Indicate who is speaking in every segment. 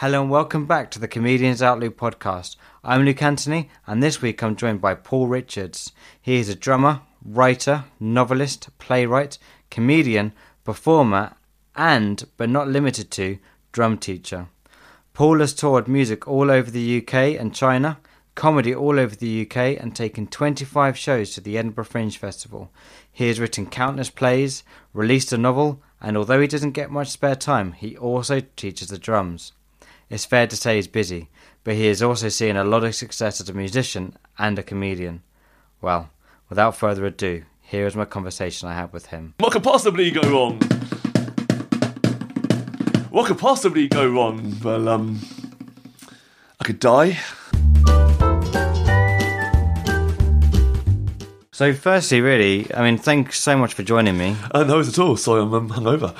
Speaker 1: Hello and welcome back to the Comedians Outluke podcast. I'm Luke Anthony, and this week I'm joined by Paul Richards. He is a drummer, writer, novelist, playwright, comedian, performer, and, but not limited to, drum teacher. Paul has toured music all over the UK and China, comedy all over the UK, and taken 25 shows to the Edinburgh Fringe Festival. He has written countless plays, released a novel, and although he doesn't get much spare time, he also teaches the drums. It's fair to say he's busy, but he has also seen a lot of success as a musician and a comedian. Well, without further ado, here is my conversation I had with him.
Speaker 2: What could possibly go wrong? What could possibly go wrong? Well, um, I could die.
Speaker 1: So, firstly, really, I mean, thanks so much for joining me.
Speaker 2: Uh, no, at all. Sorry, I'm um, hungover.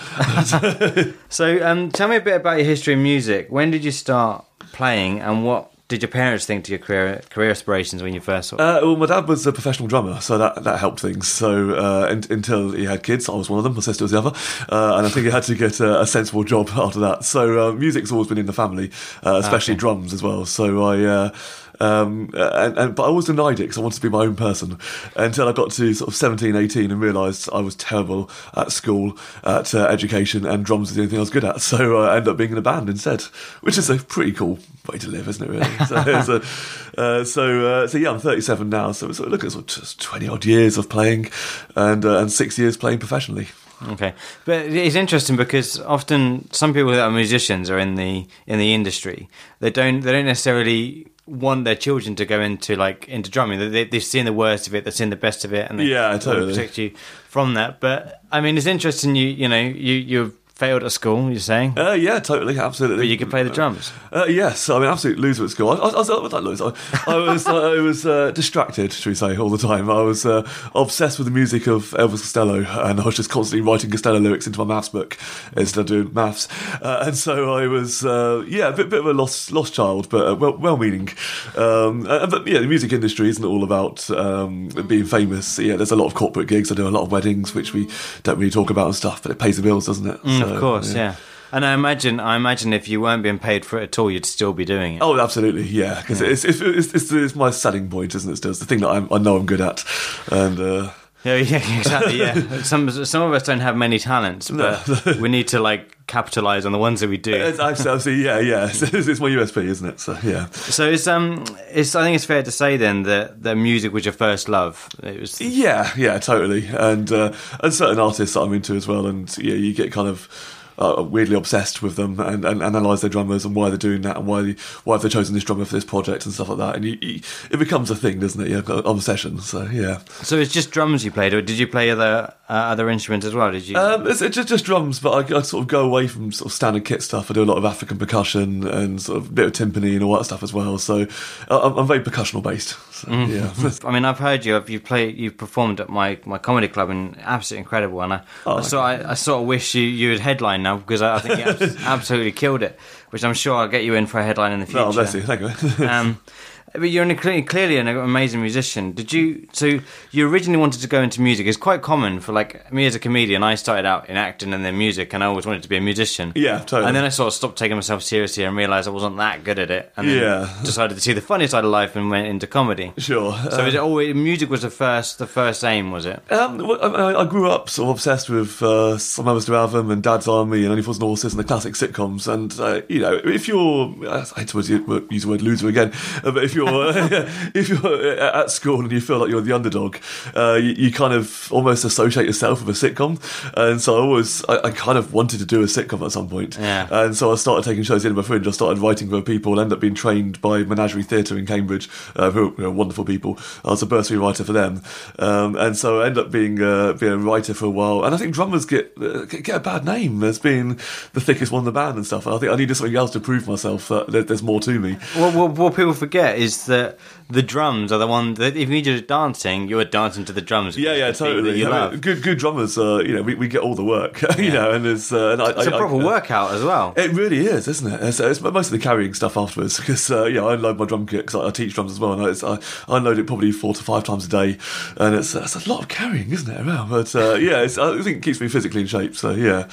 Speaker 1: So, um, tell me a bit about your history in music. When did you start playing, and what did your parents think to your career career aspirations when you first? Saw-
Speaker 2: Uh, well, my dad was a professional drummer, so that, that helped things. So uh, un- until he had kids, I was one of them. My sister was the other, uh, and I think he had to get a, a sensible job after that. So uh, music's always been in the family, uh, especially drums as well. So I. Uh, um, and, and, but I always denied it because I wanted to be my own person until I got to sort of 17, 18 and realised I was terrible at school, at uh, education, and drums was the only thing I was good at. So I ended up being in a band instead, which is a pretty cool way to live, isn't it? Really. So, so, uh, so, uh, so yeah, I'm 37 now. So, so look at sort of 20 odd years of playing, and uh, and six years playing professionally.
Speaker 1: Okay, but it's interesting because often some people that are musicians are in the in the industry. They don't they don't necessarily want their children to go into like into drumming. They, they've seen the worst of it, they've seen the best of it, and they
Speaker 2: Yeah, totally.
Speaker 1: protect you from that. But I mean, it's interesting. You you know you you failed at school. You're saying,
Speaker 2: Uh, yeah, totally, absolutely.
Speaker 1: but you could play the drums.
Speaker 2: Uh, yes, I mean, absolute loser at school. I, I, I was, I, loser. I, was, I was uh, distracted, should we say, all the time. I was uh, obsessed with the music of Elvis Costello, and I was just constantly writing Costello lyrics into my maths book instead of doing maths. Uh, and so I was, uh, yeah, a bit, bit of a lost, lost child, but uh, well, well-meaning. Um, uh, but yeah, the music industry isn't all about um, being famous. Yeah, there's a lot of corporate gigs. I do a lot of weddings, which we don't really talk about and stuff, but it pays the bills, doesn't it?
Speaker 1: Mm,
Speaker 2: So,
Speaker 1: of course, yeah. And I imagine, I imagine if you weren't being paid for it at all, you'd still be doing it.
Speaker 2: Oh, absolutely, yeah. Because it's, it's, it's, it's, it's my selling point, isn't it? Still, it's the thing that I'm, I know I'm good at, and uh,
Speaker 1: Yeah, yeah, exactly. Yeah, some some of us don't have many talents, but we need to like capitalize on the ones that we do.
Speaker 2: it's absolutely, yeah, yeah. It's, it's my USP, isn't it? So yeah,
Speaker 1: So it's um, it's I think it's fair to say then that that music was your first love. It was
Speaker 2: yeah, yeah, totally. And uh, and certain artists that I'm into as well, and yeah, you get kind of. Uh, weirdly obsessed with them and, and analyze their drummers and why they're doing that and why they, why have they chosen this drummer for this project and stuff like that and you, you, it becomes a thing doesn't it yeah obsession so yeah
Speaker 1: so it's just drums you played, or did you play other uh, other instruments as well? Did you?
Speaker 2: Um, it's, it's just, just drums, but I, I sort of go away from sort of standard kit stuff. I do a lot of African percussion and sort of a bit of timpani and all that stuff as well. So I- I'm, I'm very percussional based. So,
Speaker 1: Mm-hmm.
Speaker 2: Yeah.
Speaker 1: I mean, I've heard you. You played, you performed at my, my comedy club, and absolutely incredible. And I,
Speaker 2: Oh,
Speaker 1: I, sort, I, I sort of wish you you would headline now because I, I think you absolutely killed it. Which I'm sure I'll get you in for a headline in the future.
Speaker 2: Oh, bless you. Thank you.
Speaker 1: um, but you're an, clearly, clearly an amazing musician. Did you? So you originally wanted to go into music. It's quite common for like me as a comedian. I started out in acting and then music, and I always wanted to be a musician.
Speaker 2: Yeah, totally.
Speaker 1: And then I sort of stopped taking myself seriously and realised I wasn't that good at it. And then
Speaker 2: Yeah.
Speaker 1: decided to see the funny side of life and went into comedy.
Speaker 2: sure.
Speaker 1: So is it always music was the first the first aim was it?
Speaker 2: Um, I, I grew up sort of obsessed with uh, Some Mothers Do 'Ave 'Em and Dad's Army and Only Fools and Horses and the classic sitcoms. And, uh, you know, if you're, I hate to use use the word loser again, uh, but if you're, if you're at school and you feel like you're the underdog, uh, you, you kind of almost associate yourself with a sitcom. And so I always, I, I kind of wanted to do a sitcom at some point.
Speaker 1: Yeah.
Speaker 2: And so I started taking shows in my fringe. I started writing for people, ended up being trained by Menagerie Theatre in Cambridge, uh, who are wonderful people. I was a bursary writer for them. Um, and so I ended up being, uh, being a writer for a while. And I think drummers get, uh, get get a bad name as being the thickest one in the band and stuff. And I think I needed something else to prove myself that there's more to me.
Speaker 1: What, what, what people forget is that the drums are the one that if you are dancing, you're dancing to the drums.
Speaker 2: Yeah, yeah,
Speaker 1: The beat that
Speaker 2: totally.
Speaker 1: You
Speaker 2: I mean, good, good drummers. Uh, you know, we, we get all the work. you
Speaker 1: Yeah.
Speaker 2: know, and there's uh, and I,
Speaker 1: It's a proper
Speaker 2: I,
Speaker 1: workout as well.
Speaker 2: It really is, isn't it? It's, it's mostly the carrying stuff afterwards because uh, yeah, I unload my drum kit because I, I teach drums as well, and it's, I, I unload it probably four to five times a day, and it's, it's a lot of carrying, isn't it? Around, but uh, yeah, it's, I think it keeps me physically in shape. So yeah,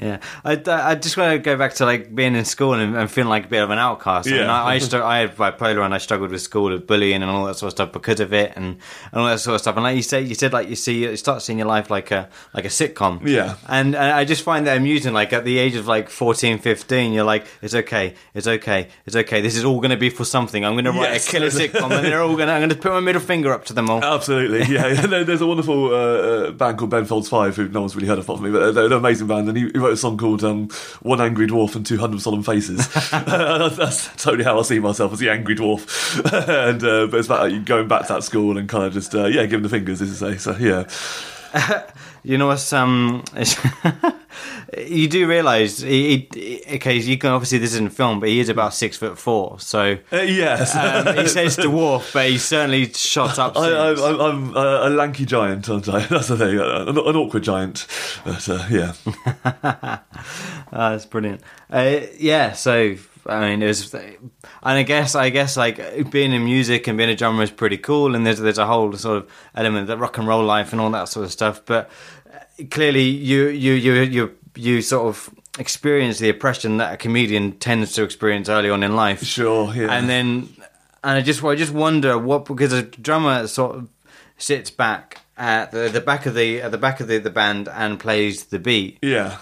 Speaker 1: Yeah, I, I just want to go back to like being in school and, and feeling like a bit of an outcast. I mean,
Speaker 2: Yeah.
Speaker 1: I, I, I had bipolar and I struggled with school with bullying and all that sort of stuff because of it and, and all that sort of stuff. And like you said, you said like you see, you start seeing your life like a like a sitcom.
Speaker 2: Yeah.
Speaker 1: and, and I just find that amusing. Like at the age of like 14, 15, you're like, it's okay, it's okay, it's okay. This is all going to be for something. I'm going to write
Speaker 2: Yes.
Speaker 1: a killer sitcom, and they're all going. to I'm going to put my middle finger up to them all.
Speaker 2: Absolutely, yeah. There's a wonderful uh, uh, band called Ben Folds Five, who no one's really heard of, me, but they're, they're an amazing band. And he, he wrote a song called um, "One Angry Dwarf and Two Hundred Solemn Faces." that's, totally how I see myself as the angry dwarf. and uh, but it's about like, going back to that school and kind of just uh, yeah, giving the fingers, as you say. So yeah,
Speaker 1: You know what's um, it's- you do realise he, he, okay, you can obviously this isn't film, but he is about six foot four, so
Speaker 2: uh, yes.
Speaker 1: um, he says dwarf, but he's certainly shot up.
Speaker 2: I, I,
Speaker 1: since.
Speaker 2: I'm, I'm uh, a lanky giant, aren't I? That's the thing. Uh, an, an awkward giant, but uh, yeah.
Speaker 1: Ah, that's brilliant. Uh, yeah, so I mean, it was, and I guess, I guess, like being in music and being a drummer is pretty cool, and there's there's a whole sort of element of the rock and roll life and all that sort of stuff. But clearly, you you you you you sort of experience the oppression that a comedian tends to experience early on in life.
Speaker 2: Sure, yeah.
Speaker 1: and then and I just I just wonder what because a drummer sort of sits back at the, the back of the at the back of the, the band and plays the beat
Speaker 2: Yeah.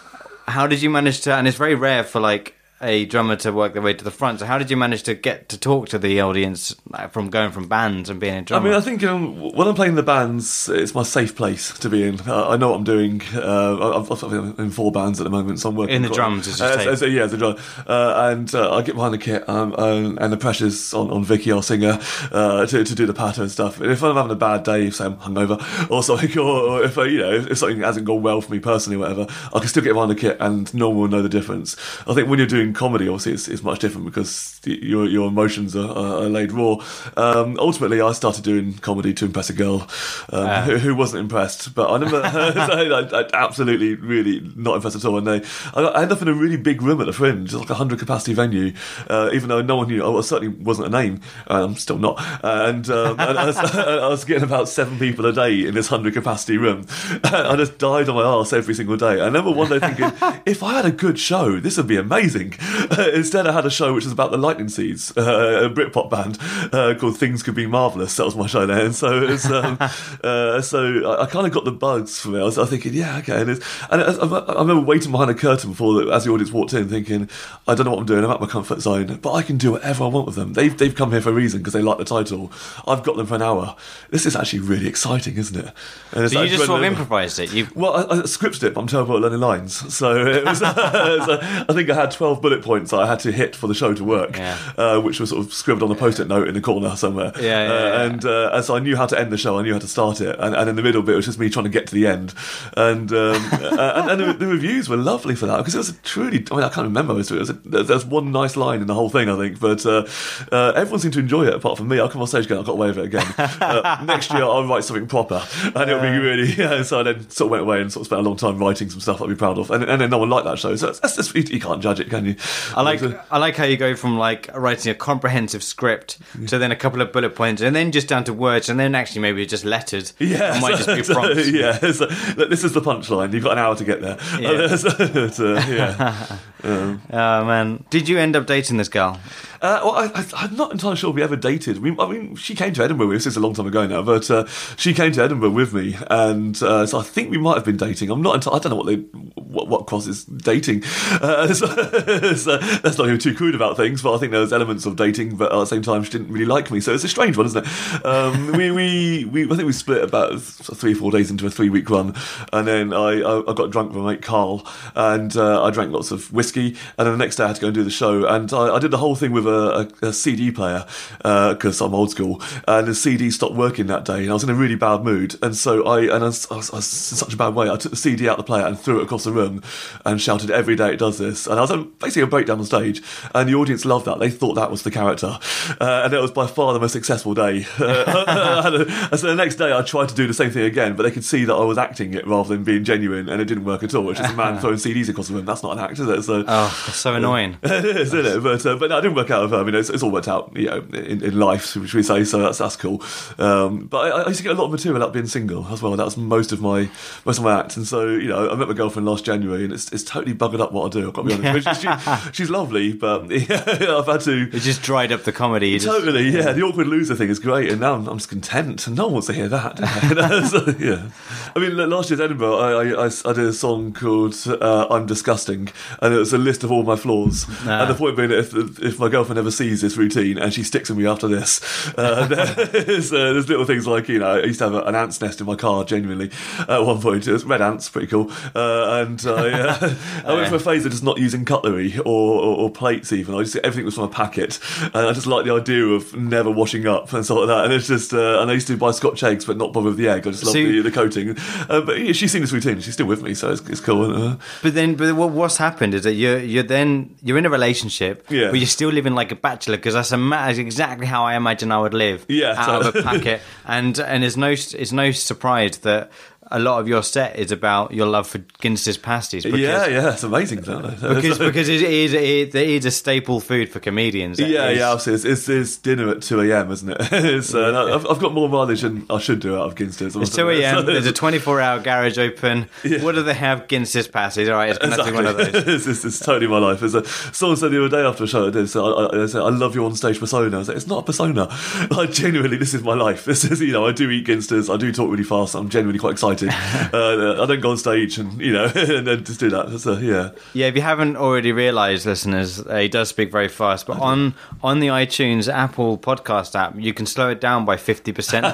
Speaker 1: how did you manage to and it's very rare for like a drummer to work their way to the front so how did you manage to get to talk to the audience from going from bands and being a drummer I
Speaker 2: mean, I think um, when I'm playing the bands, it's my safe place to be in. Uh, I know what I'm doing. Uh, I've, I'm in four bands at the moment, so I'm working
Speaker 1: In the drums, as you
Speaker 2: uh,
Speaker 1: say.
Speaker 2: as- yeah, as a drum. Uh, and uh, I get behind the kit, um, um, and the pressure's on, on Vicky, our singer, uh, to, to do the patter and stuff. And if I'm having a bad day, say I'm hungover or something, or, or if I, you know if something hasn't gone well for me personally, or whatever, I can still get behind the kit, and no one will know the difference. I think when you're doing comedy, obviously, it's, it's much different because your your emotions are, are, are laid raw. Um, ultimately, I started doing comedy to impress a girl um,
Speaker 1: Ah.
Speaker 2: who, who wasn't impressed, but I never, I, I, absolutely, really not impressed at all. And they, I, I ended up in a really big room at the Fringe, like a hundred capacity venue, uh, even though no one knew. I certainly wasn't a name. uh, I'm still not, and, um, and I, was, I was getting about seven people a day in this hundred capacity room. I just died on my arse every single day. I remember one day thinking, if I had a good show, this would be amazing. instead, I had a show which was about the Lightning Seeds, uh, a Britpop band uh, called Things Could Be Marvelous. That was my show there, and so it was, um, uh, so I, I kind of got the bugs from it. I was, I was thinking, yeah, okay. And, it's, and I, I remember waiting behind a curtain before, the, as the audience walked in, thinking, I don't know what I'm doing. I'm at my comfort zone, but I can do whatever I want with them. They've they've come here for a reason because they like the title. I've got them for an hour. This is actually really exciting, isn't it? And
Speaker 1: so you just sort of improvised it you
Speaker 2: well, I, I scripted it, but I'm terrible at learning lines. So it was, so I think I had 12 bullet points that I had to hit for the show to work,
Speaker 1: Yeah.
Speaker 2: uh, which was sort of scribbled on a post-it note in the corner somewhere.
Speaker 1: Yeah, yeah,
Speaker 2: uh. And, uh, and so I knew how to end the show, I knew how to start it, and, and in the middle bit it was just me trying to get to the end. And um, uh, and, and the, the reviews were lovely for that because it was a truly. I mean, I can't remember. It was, it was a, there's one nice line in the whole thing, I think, but uh, uh, everyone seemed to enjoy it apart from me. I'll come on stage again. I got away with it again. Uh, next year I'll write something proper, and it'll be really. Yeah, so I then sort of went away and sort of spent a long time writing some stuff I'd be proud of, and, and then no one liked that show. So that's, that's just you, you can't judge it, can you?
Speaker 1: I like
Speaker 2: So-
Speaker 1: I like how you go from like writing a comprehensive script to then a couple of bullet points and then just down to words and then actually maybe just lettered.
Speaker 2: Yeah,
Speaker 1: it might just be
Speaker 2: so- yeah, so, look, this is the punchline. You've got an hour to get there.
Speaker 1: Yeah.
Speaker 2: So, yeah. Um,
Speaker 1: Oh man, did you end up dating this girl?
Speaker 2: Uh, well, I, I'm not entirely sure we ever dated. We, I mean, she came to Edinburgh with us. It's a long time ago now, but uh, she came to Edinburgh with me, and uh, so I think we might have been dating. I'm not. I don't know what they what, what crosses dating. Uh, so, so let's not even too crude about things, but I think there was elements of dating, but at the same time, she didn't really like me. So it's a strange one, isn't it? Um, we, we, we, I think we split about three, four days into a three week run, and then I, I, I got drunk with my mate Carl, and uh, I drank lots of whiskey, and then the next day I had to go and do the show, and I, I did the whole thing with a, a, a CD player because I'm old school, and the CD stopped working that day, and I was in a really bad mood, and so I and I was, I was, I was in such a bad way. I took the CD out of the player and threw it across the room, and shouted, "Every day it does this," and I was on basically a breakdown on stage, and the audience loved that. They thought that was the character, uh, and it was by far the most successful day. A- and so the next day I tried to do the same thing again, but they could see that I was acting it rather than being genuine, and it didn't work at all. It's just a man throwing CDs across the room. That's not an act, is it? So
Speaker 1: Oh, that's so annoying.
Speaker 2: it is, isn't it? But uh, but no, it didn't work out. Out of her. I mean, it's, it's all worked out, you know, in, in life, should we say? So that's that's cool. Um, but I, I used to get a lot of material out being single as well. That was most of my most of my act. And so, you know, I met my girlfriend last January, and it's, it's totally buggered up what I do. I've got to be honest. she, she's lovely, but yeah, I've had to.
Speaker 1: It just dried up the comedy. You just-
Speaker 2: Totally, yeah. The awkward loser thing is great, and now I'm, I'm just content, and no one wants to hear that. so, yeah, I mean, last year's Edinburgh, I I did a song called uh, "I'm Disgusting," and it was a list of all my flaws.
Speaker 1: Ah.
Speaker 2: And the point being, if if my girlfriend ever sees this routine and she sticks with me after this, uh, there's, uh, there's little things like you know, I used to have an ant's nest in my car. Genuinely, at one point, it was red ants, pretty cool. Uh, and I, uh, I went for a phase of just not using cutlery or, or, or plates even. I just everything was from a packet, and I just like the idea of never washing up and stuff like that. And it's just, uh, and I used to buy Scotch eggs, but not bother with the egg. I just love
Speaker 1: So
Speaker 2: the, the coating. But yeah, she's seen this routine. She's still with me, so it's, it's cool. Uh,
Speaker 1: But then, but what's happened is that you're you're then you're in a relationship,
Speaker 2: Yeah.
Speaker 1: but you're still living like a bachelor because that's, a ma- that's exactly how I imagine I would live.
Speaker 2: Yeah,
Speaker 1: out of a packet, and and it's no it's no surprise that a lot of your set is about your love for Ginsters pasties. Because,
Speaker 2: yeah, yeah, it's amazing. Isn't it?
Speaker 1: Because, because it is it is a staple food for comedians.
Speaker 2: Yeah,
Speaker 1: is-
Speaker 2: yeah, absolutely. It's, it's, it's dinner at 2 a.m., isn't it? it's, uh, I've, I've got more mileage than I should do out of Ginsters.
Speaker 1: It's 2 a.m. There's a 24 hour garage open.
Speaker 2: Yeah.
Speaker 1: What do they have? Ginsters pasties. All right, it's to one of those.
Speaker 2: it's, it's, it's totally my life. There's a, someone said the other day after a show I did, so I, I, I said, I love your on-stage persona. I was like, it's not a persona. Like, genuinely, this is my life. This is, you know, I do eat Ginsters, I do talk really fast, I'm genuinely quite excited. uh, I don't go on stage and, you know, and then just do that. So, yeah.
Speaker 1: Yeah, if you haven't already realised, listeners, uh, he does speak very fast. But on on the iTunes Apple Podcast app, you can slow it down by fifty percent.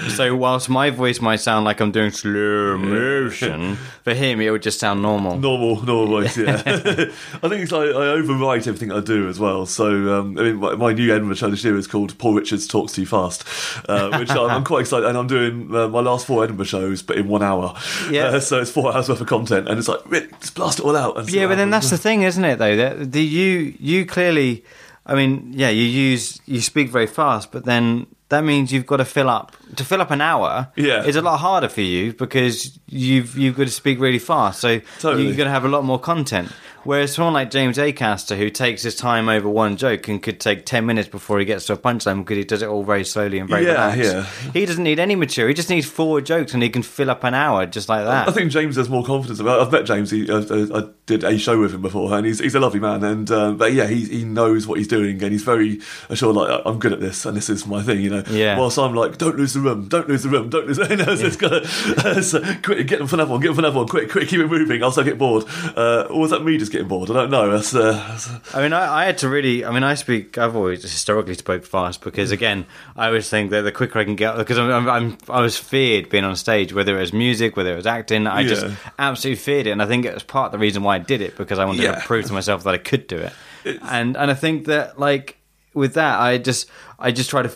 Speaker 1: so whilst my voice might sound like I'm doing slow motion, for him it would just sound normal.
Speaker 2: Normal, normal voice, yeah. I think it's like I overwrite everything I do as well. So, um, I mean, my, my new Edinburgh show this year is called Paul Richards Talks Too Fast, uh, which I'm, I'm quite excited. And I'm doing uh, my last four Edinburgh shows, but in one hour.
Speaker 1: Yeah.
Speaker 2: Uh, so it's four hours worth of content, and it's like, just blast it all out. And
Speaker 1: Yeah, but then that's the thing, isn't it? Though that the you you clearly, I mean, yeah, you use you speak very fast, but then that means you've got to fill up to fill up an hour.
Speaker 2: Yeah.
Speaker 1: it's a lot harder for you because you've you've got to speak really fast, so
Speaker 2: Totally.
Speaker 1: you're going to have a lot more content. Whereas someone like James Acaster, who takes his time over one joke and could take ten minutes before he gets to a punchline because he does it all very slowly and very
Speaker 2: Yeah,
Speaker 1: relaxed.
Speaker 2: yeah.
Speaker 1: He doesn't need any material; he just needs four jokes and he can fill up an hour just like that.
Speaker 2: I think James has more confidence about. it. I've met James. He, I, I did a show with him before, and he's he's a lovely man. And um, but yeah, he he knows what he's doing, and he's very assured. Like I'm good at this, and this is my thing. You know.
Speaker 1: Yeah.
Speaker 2: Whilst I'm like, don't lose the room, don't lose the room, don't lose. Know, so it's gotta, so, quick, get them for another one, get them for another one, quick, quick, keep it moving. Else I get bored. Uh, or was that me just getting bored? I don't know. That's, uh, that's-
Speaker 1: I mean, I, I had to really. I mean, I speak. I've always historically spoke fast because, again, I always think that the quicker I can get, because I'm, I'm, I'm I was feared being on stage, whether it was music, whether it was acting. I just absolutely feared it, and I think it was part of the reason why I did it because I wanted
Speaker 2: Yeah.
Speaker 1: to prove to myself that I could do it. And and I think that like with that, I just I just try to.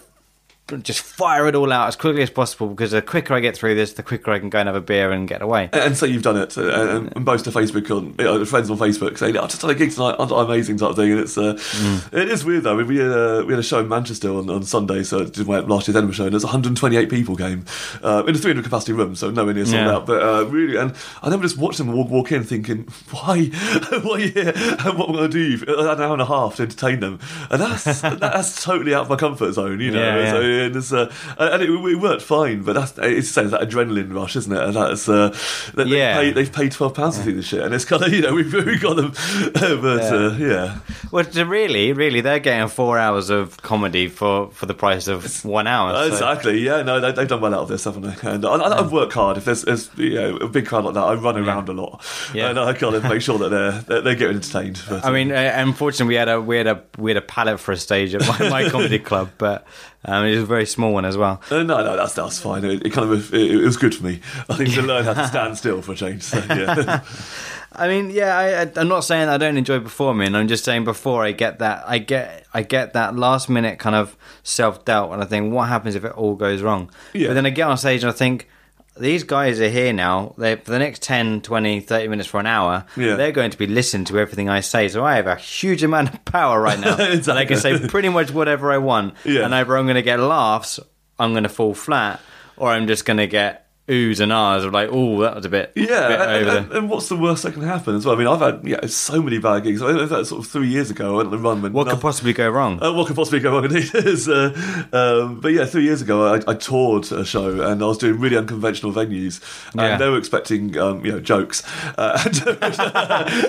Speaker 1: Just fire it all out as quickly as possible because the quicker I get through this, the quicker I can go and have a beer and get away.
Speaker 2: and say you've done it, uh, and, and boast to Facebook on you know, friends on Facebook saying, "I just done a gig tonight, I'm amazing" type of thing. And it's uh,
Speaker 1: Mm.
Speaker 2: it is weird though. I mean, we had a, we had a show in Manchester on, on Sunday, so I did my last year's Edinburgh show, and there's 128 people came uh, in a 300 capacity room, so nowhere near sold
Speaker 1: Yeah.
Speaker 2: out. But uh, really, and I never just watched them walk, walk in, thinking, "Why, why are you here? And what am I going to do? An hour and a half to entertain them?" And that's that's totally out of my comfort zone, you know.
Speaker 1: Yeah, yeah.
Speaker 2: So, and it's, uh, and it, it worked fine, but that's it's saying that adrenaline rush, isn't it? And that's uh, they,
Speaker 1: Yeah.
Speaker 2: they pay, they've paid twelve pounds to see this shit, and it's kind of you know we've, we've got them, but
Speaker 1: Yeah.
Speaker 2: Uh, yeah,
Speaker 1: Well, really, really, they're getting four hours of comedy for, for the price of one hour. so-
Speaker 2: exactly. Yeah, no, they, they've done well out of this, haven't they? And I, I, I've worked hard. If there's, there's you know, a big crowd like that, I run around a lot,
Speaker 1: Yeah.
Speaker 2: and I kind of make sure that they're they're, they're getting entertained. But,
Speaker 1: I mean, uh, unfortunately, we had a we had a we had a pallet for a stage at my, my comedy club, but um, it was a very small one as well.
Speaker 2: uh, no, no, that's that's fine. It, it kind of it, it was good for me. I think to learn how to stand still for a change. So, yeah.
Speaker 1: I mean, yeah, I, I'm not saying I don't enjoy performing. I'm just saying before I get that, I get I get that last minute kind of self doubt, and I think, what happens if it all goes wrong?
Speaker 2: Yeah.
Speaker 1: But then I get on stage and I think. These guys are here now. They for the next 10, 20, 30 minutes for an hour.
Speaker 2: Yeah.
Speaker 1: They're going to be listening to everything I say. So I have a huge amount of power right now. And I can say pretty much whatever I want.
Speaker 2: Yeah.
Speaker 1: And either I'm going to get laughs, I'm going to fall flat, or I'm just going to get oohs and ahs of like, oh, that was a bit,
Speaker 2: Yeah,
Speaker 1: bit
Speaker 2: and,
Speaker 1: over
Speaker 2: and,
Speaker 1: the.
Speaker 2: and what's the worst that can happen as well? I mean, I've had yeah so many bad gigs. I mean, that sort of three years ago, I went on a run. When
Speaker 1: What could possibly go wrong?
Speaker 2: Uh, what could possibly go wrong indeed is, uh, um, but yeah, three years ago I, I toured a show and I was doing really unconventional venues, and
Speaker 1: Yeah.
Speaker 2: they were expecting um, you know jokes, uh, and,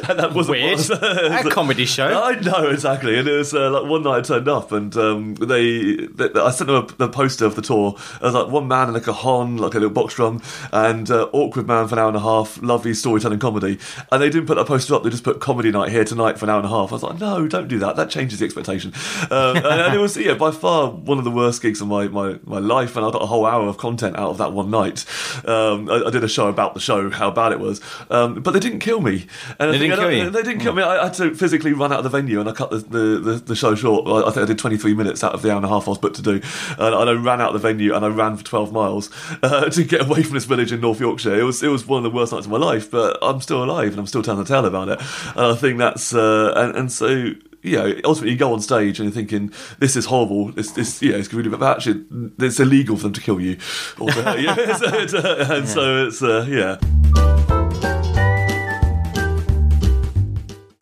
Speaker 2: and that wasn't
Speaker 1: Weird.
Speaker 2: what-
Speaker 1: a comedy show.
Speaker 2: I know exactly, and it was uh, like one night I turned up, and um, they, they, I sent them a, the poster of the tour. There was like one man and a cajon, like a little box drum, and uh, awkward man for an hour and a half, lovely storytelling comedy. And they didn't put that poster up; they just put comedy night here tonight for an hour and a half. I was like, no, don't do that. That changes the expectation. Um, and, and it was yeah, by far one of the worst gigs of my, my, my life, and I got a whole hour of content out of that one night. Um, I, I did a show about the show, how bad it was, um, but they didn't kill me. And I
Speaker 1: They didn't kill you?
Speaker 2: They didn't kill me. I had to physically run out of the venue, and I cut the, the, the, the show short. I I think I did 23 minutes out of the hour and a half I was booked to do, and, and I ran out of the venue, and I ran for 12 miles uh, to get away from this village in North Yorkshire. It was it was one of the worst nights of my life, but I'm still alive, and I'm still telling the tale about it. And I think that's uh, and and so. You know, ultimately you go on stage and you're thinking, "This is horrible. This, this, yeah, it's really." But actually, it's illegal for them to kill you, or to hurt you. so it's, uh, and so it's, uh, yeah.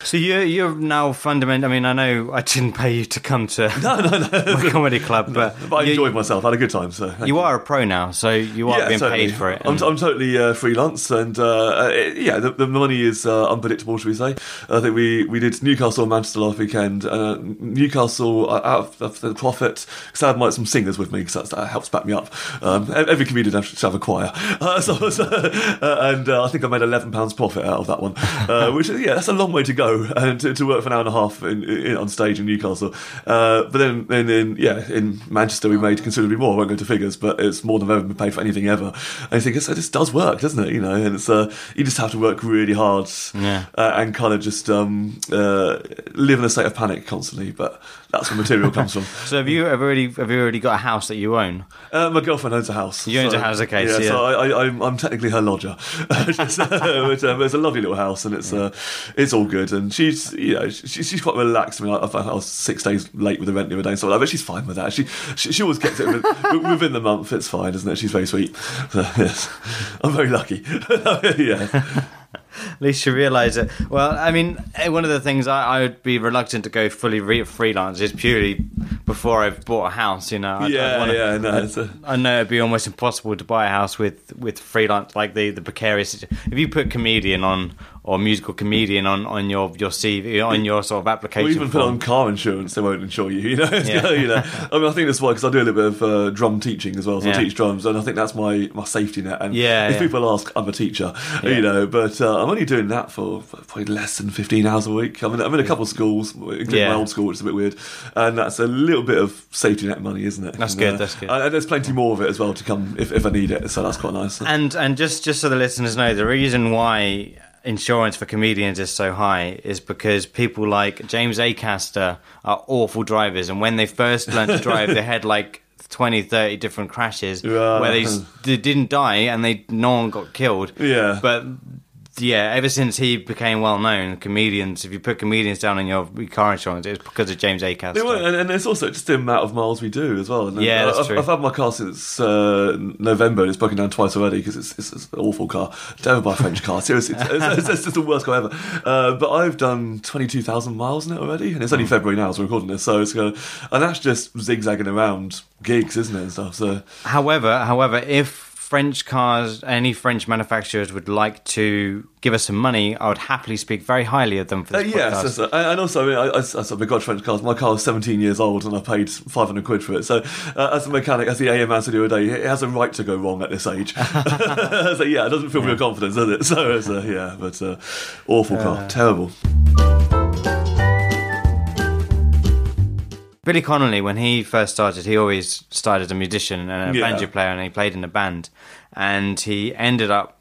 Speaker 1: So you're you're now fundamental. I mean, I know I didn't pay you to come to
Speaker 2: No, no, no.
Speaker 1: my comedy club, but,
Speaker 2: But I
Speaker 1: you,
Speaker 2: enjoyed myself. I had a good time. So
Speaker 1: you are a pro now, so you are being
Speaker 2: totally.
Speaker 1: paid for it.
Speaker 2: I'm, I'm totally uh, freelance, and uh, it- yeah, the, the money is uh, unpredictable, shall we say? I think we, we did Newcastle and Manchester last weekend. Uh, Newcastle uh, out of, the profit because I had my, some singers with me because that helps back me up. Um, every comedian has to have a choir, uh, so, uh, and uh, I think I made eleven pounds profit out of that one, uh, which yeah, that's a long way to go and to, to work for an hour and a half in, in, on stage in Newcastle. Uh, but then, then in yeah, in Manchester we made considerably more. I won't go into figures, but it's more than I've ever been paid for anything ever. And you think, so this does work, doesn't it? You know, and it's uh, you just have to work really hard
Speaker 1: Yeah.
Speaker 2: uh, and kind of just um, uh, live in a state of panic constantly. But that's where material comes from.
Speaker 1: so have you have already have you already got a house that you own?
Speaker 2: Uh, my girlfriend owns a house.
Speaker 1: You own a house, okay,
Speaker 2: Yeah,
Speaker 1: so
Speaker 2: so,
Speaker 1: yeah.
Speaker 2: I, I, I'm, I'm technically her lodger. Just, uh, but, um, it's a lovely little house, and it's uh, it's all good. And she's you know she, she's quite relaxed. I mean, I, I was six days late with the rent the other day, so so but she's fine with that. She she, she always gets it within, within the month. It's fine, isn't it? She's very sweet. So, yes, I'm very lucky. yeah.
Speaker 1: At least you realise it. Well, I mean, eh, one of the things I, I would be reluctant to go fully re- freelance is purely before I've bought a house. You know, I,
Speaker 2: Yeah,
Speaker 1: wanna,
Speaker 2: yeah, no,
Speaker 1: I,
Speaker 2: a-
Speaker 1: I know it'd be almost impossible to buy a house with with freelance like the the precarious. If you put comedian on or musical comedian on on your your CV on your sort of application,
Speaker 2: Or even put on car insurance, they won't insure you. You know,
Speaker 1: Yeah.
Speaker 2: you know. I mean, I think that's why because I do a little bit of uh, drum teaching as well. So
Speaker 1: Yeah.
Speaker 2: I teach drums, and I think that's my my safety net. And
Speaker 1: Yeah,
Speaker 2: if
Speaker 1: yeah.
Speaker 2: people ask, I'm a teacher, you know. But uh, I'm only doing that for probably less than 15 hours a week. I'm in, I'm in a couple of schools, including my old school, which is a bit weird, and that's a little bit of safety net money, isn't it?
Speaker 1: That's
Speaker 2: And,
Speaker 1: good,
Speaker 2: uh,
Speaker 1: that's good.
Speaker 2: And there's plenty more of it as well to come if, if I need it. So that's quite nice.
Speaker 1: And and just just so the listeners know, the reason why insurance for comedians is so high is because people like James Acaster are awful drivers, and when they first learned to drive, they had like 20, 30 different crashes
Speaker 2: Yeah.
Speaker 1: where they, they didn't die and they no one got killed.
Speaker 2: Yeah.
Speaker 1: but. Yeah, ever since he became well known, comedians, if you put comedians down on your car insurance, it's because of James Acaster.
Speaker 2: Were, and, and it's also just the amount of miles we do as well. And
Speaker 1: Yeah, that's
Speaker 2: I've,
Speaker 1: true.
Speaker 2: I've had my car since uh, November. and It's broken down twice already because it's, it's, it's an awful car. Don't buy a French car. Seriously, it's, it's, it's just the worst car ever. Uh, but I've done twenty two thousand miles in it already, and it's
Speaker 1: Hmm.
Speaker 2: only February now as we're recording this. So it's going, and that's just zigzagging around gigs, isn't it, and stuff. So
Speaker 1: However, however, if French cars, any French manufacturers would like to give us some money, I would happily speak very highly of them for
Speaker 2: Uh,
Speaker 1: this
Speaker 2: yes,
Speaker 1: podcast.
Speaker 2: yes, uh, and also I, mean, I, I, I said begrudge French cars. My car is 17 years old, and I paid 500 quid for it. So, uh, as a mechanic, as the AM said the other day, it has a right to go wrong at this age. so yeah, it doesn't feel me with confidence, does it? So uh, yeah, but uh, awful car, terrible.
Speaker 1: Billy Connolly, when he first started, he always started as a musician and a
Speaker 2: Yeah.
Speaker 1: banjo player, and he played in a band. And he ended up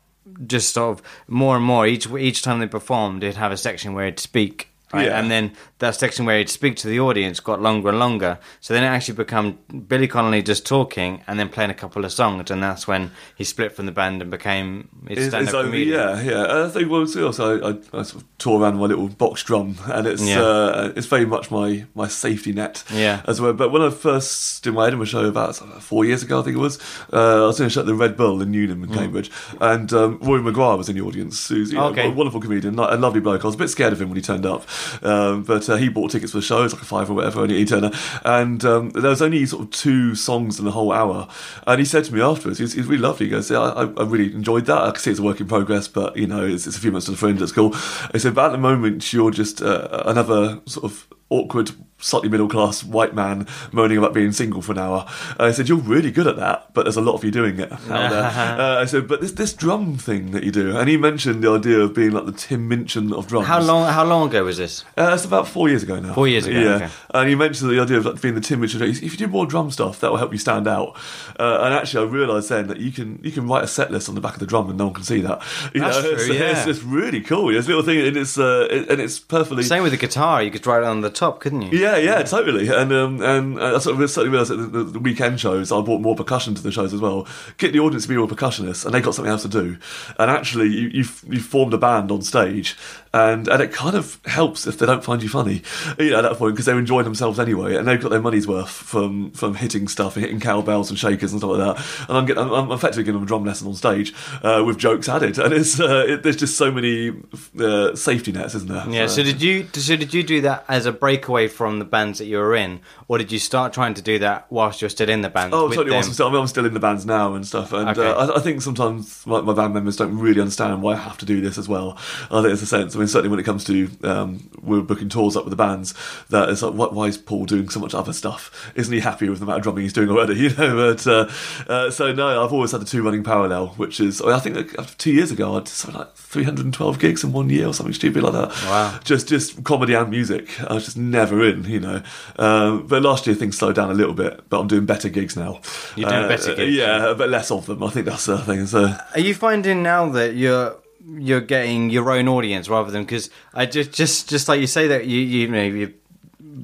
Speaker 1: just sort of more and more each each time they performed, he'd have a section where he'd speak. Right?
Speaker 2: Yeah.
Speaker 1: And then that section where he'd speak to the audience got longer and longer. So then it actually became Billy Connolly just talking and then playing a couple of songs, and that's when he split from the band and became his
Speaker 2: It's,
Speaker 1: stand-up
Speaker 2: it's over,
Speaker 1: comedian.
Speaker 2: yeah, yeah. I think well, so also I, I, I sort of tour around my little box drum, and it's
Speaker 1: Yeah.
Speaker 2: uh, it's very much my, my safety net
Speaker 1: Yeah.
Speaker 2: as well. But when I first did my Edinburgh show about four years ago, I think it was, uh, I was doing a show at the Red Bull in Newnham in Cambridge, and um, Rory McGrath was in the audience. Who's know,
Speaker 1: Mm. Okay.
Speaker 2: a wonderful comedian, a lovely bloke. I was a bit scared of him when he turned up, um, but uh, he bought tickets for the show. It was like a five or whatever, and he turned up. And um, there was only sort of two songs in the whole hour, and he said to me afterwards, he's, he's really lovely. He goes, "Yeah, I, I really enjoyed that. I can see it's a work in progress, but you know, it's, it's a few months to the fringe. It's cool." He said, "But at the moment, you're just uh, another sort of." Awkward, slightly middle class white man moaning about being single for an hour. Uh, I said, "You're really good at that, but there's a lot of you doing it." out there." uh, I said, "But this this drum thing that you do," and he mentioned the idea of being like the Tim Minchin of drums.
Speaker 1: How long? How long ago was this?
Speaker 2: Uh, it's about four years ago now.
Speaker 1: Four years ago,
Speaker 2: yeah.
Speaker 1: okay.
Speaker 2: And you mentioned the idea of like, being the Tim Minchin. If you do more drum stuff, that will help you stand out. Uh, and actually, I realised then that you can you can write a set list on the back of the drum and no one can see that. You
Speaker 1: That's
Speaker 2: know, it's,
Speaker 1: true, yeah.
Speaker 2: it's, it's really cool. It's a little thing, and it's uh, it, and it's perfectly.
Speaker 1: Same with the guitar. You could write it on the top, couldn't you?
Speaker 2: Yeah, yeah, totally. And um, and uh, I sort of certainly realised that the, the, weekend shows, I brought more percussion to the shows as well. Get the audience to be all percussionists, and they got something else to do. And actually, you you've, you've formed a band on stage, and and it kind of helps if they don't find you funny, you know, at that point because they're enjoying themselves anyway, and they've got their money's worth from from hitting stuff, hitting cowbells and shakers and stuff like that. And I'm getting, I'm, I'm effectively giving them a drum lesson on stage uh, with jokes added, and it's uh, it, there's just so many uh, safety nets, isn't there?
Speaker 1: Yeah.
Speaker 2: Uh,
Speaker 1: So did you? So did you do that as a breakaway from the bands that you were in, or did you start trying to do that whilst you're still in the band?
Speaker 2: Oh, totally. Awesome. Still, I mean, I'm still in the bands now and stuff, and
Speaker 1: Okay.
Speaker 2: uh, I, I think sometimes my, my band members don't really understand why I have to do this as well. I think it's a sense. I mean, certainly when it comes to um, we're booking tours up with the bands, that it's like, why, why is Paul doing so much other stuff? Isn't he happy with the amount of drumming he's doing already? You know, but uh, uh, so no, I've always had the two running parallel, which is I, mean, I think like, two years ago I did something like 312 gigs in one year or something stupid like that.
Speaker 1: Wow.
Speaker 2: Just just comedy and music. I was just never in, you know. Um, but last year things slowed down a little bit, but I'm doing better gigs now.
Speaker 1: You're doing
Speaker 2: Uh,
Speaker 1: better gigs?
Speaker 2: Yeah, but less of them. I think that's the thing. So
Speaker 1: Are you finding now that you're you're getting your own audience rather than because I just just just like you say that you you know you.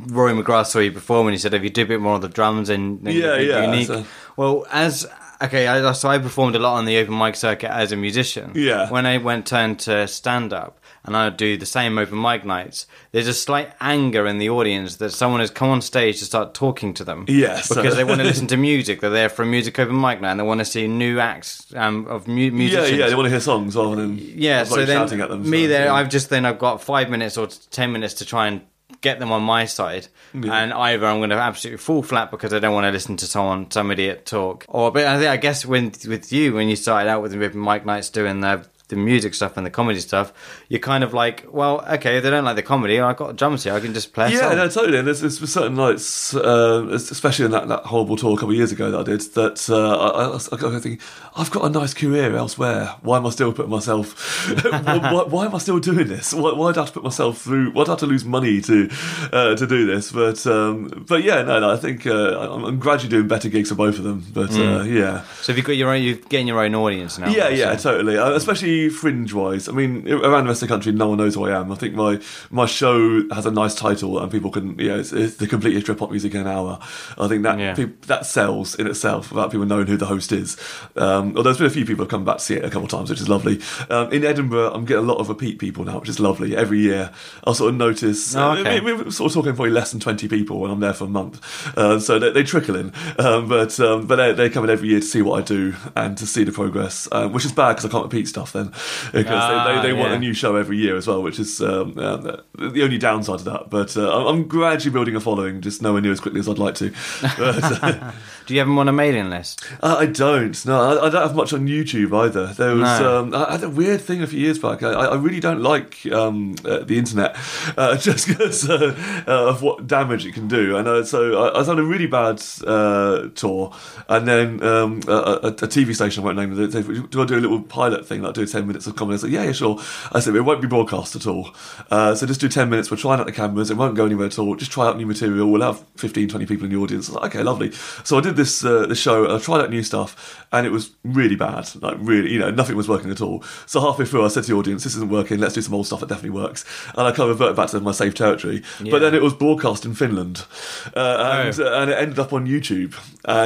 Speaker 1: Rory McGrath saw you perform and he said if you do a bit more of the drums and then
Speaker 2: Yeah, yeah,
Speaker 1: unique.
Speaker 2: so-
Speaker 1: Well, as okay, I, so I performed a lot on the open mic circuit as a musician.
Speaker 2: Yeah.
Speaker 1: When I went turned to stand up and I do the same open mic nights, there's a slight anger in the audience that someone has come on stage to start talking to them.
Speaker 2: Yes.
Speaker 1: Because they want to listen to music. They're there for a music open mic night and they want to see new acts um, of mu-
Speaker 2: yeah,
Speaker 1: musicians.
Speaker 2: yeah, they want to hear songs rather than
Speaker 1: Yeah,
Speaker 2: like
Speaker 1: so then
Speaker 2: shouting at them.
Speaker 1: me
Speaker 2: so,
Speaker 1: there,
Speaker 2: yeah.
Speaker 1: I've just then I've got five minutes or ten minutes to try and get them on my side, and either I'm going to absolutely fall flat because I don't want to listen to someone some idiot talk, or but I think I guess when with you when you started out with the open mic nights doing the the music stuff and the comedy stuff, you're kind of like, well, okay, they don't like the comedy, I've got drums here, I can just play.
Speaker 2: Yeah, no, totally. And there's, there's certain nights, uh, especially in that, that horrible tour a couple of years ago that I did, that uh, I, I, I thinking, I've got a nice career elsewhere. Why am I still putting myself? why, why, why am I still doing this? Why, why do I have to put myself through? Why do I have to lose money to uh, to do this? But um, but yeah, no, no. I think uh, I'm, I'm gradually doing better gigs for both of them. But uh, yeah.
Speaker 1: So have you got your own, you're getting your own audience now.
Speaker 2: Yeah, yeah,
Speaker 1: so-
Speaker 2: totally. Uh, fringe wise. I mean, around the rest of the country, no one knows who I am. I think my my show has a nice title, and people can, you know, it's, it's the complete history of pop music in an hour. I think that
Speaker 1: Yeah.
Speaker 2: peop that sells in itself without people knowing who the host is. Um, although there's been a few people have come back to see it a couple of times, which is lovely. Um, in Edinburgh, I'm getting a lot of repeat people now, which is lovely. Every year, I'll sort of notice.
Speaker 1: Oh, okay.
Speaker 2: we- we're sort of talking probably less than 20 people when I'm there for a month. Uh, so they, they trickle in. Um, but um, but they, they come in every year to see what I do and to see the progress, um, which is bad because I can't repeat stuff then. Because
Speaker 1: Ah,
Speaker 2: they, they, they want a new show every year as well, which is um, uh, the only downside to that. But uh, I'm- gradually building a following, just nowhere near as quickly as I'd like to. But, uh,
Speaker 1: Do you have them on a mailing list?
Speaker 2: uh, I don't. No, I, I don't have much on YouTube either. There was
Speaker 1: No.
Speaker 2: um, I had a weird thing a few years back. I, I really don't like um, uh, the internet uh, just because uh, uh, of what damage it can do. And uh, so I, I was on a really bad uh, tour, and then um, a, a, a TV station I won't name it. They "Do I do a little pilot thing like do a 10 minutes of comedy. I said, yeah, yeah, sure. I said, it won't be broadcast at all. Uh, so just do 10 minutes. We're trying out the cameras. It won't go anywhere at all. Just try out new material. We'll have 15, 20 people in the audience. Like, okay, lovely. So I did this, uh, this show. I tried out new stuff and it was really bad. Like really, you know, nothing was working at all. So halfway through, I said to the audience, this isn't working. Let's do some old stuff that definitely works. And I kind of reverted back to my safe territory.
Speaker 1: Yeah.
Speaker 2: But then it was broadcast in Finland. Uh, and,
Speaker 1: Oh.
Speaker 2: and it ended up on YouTube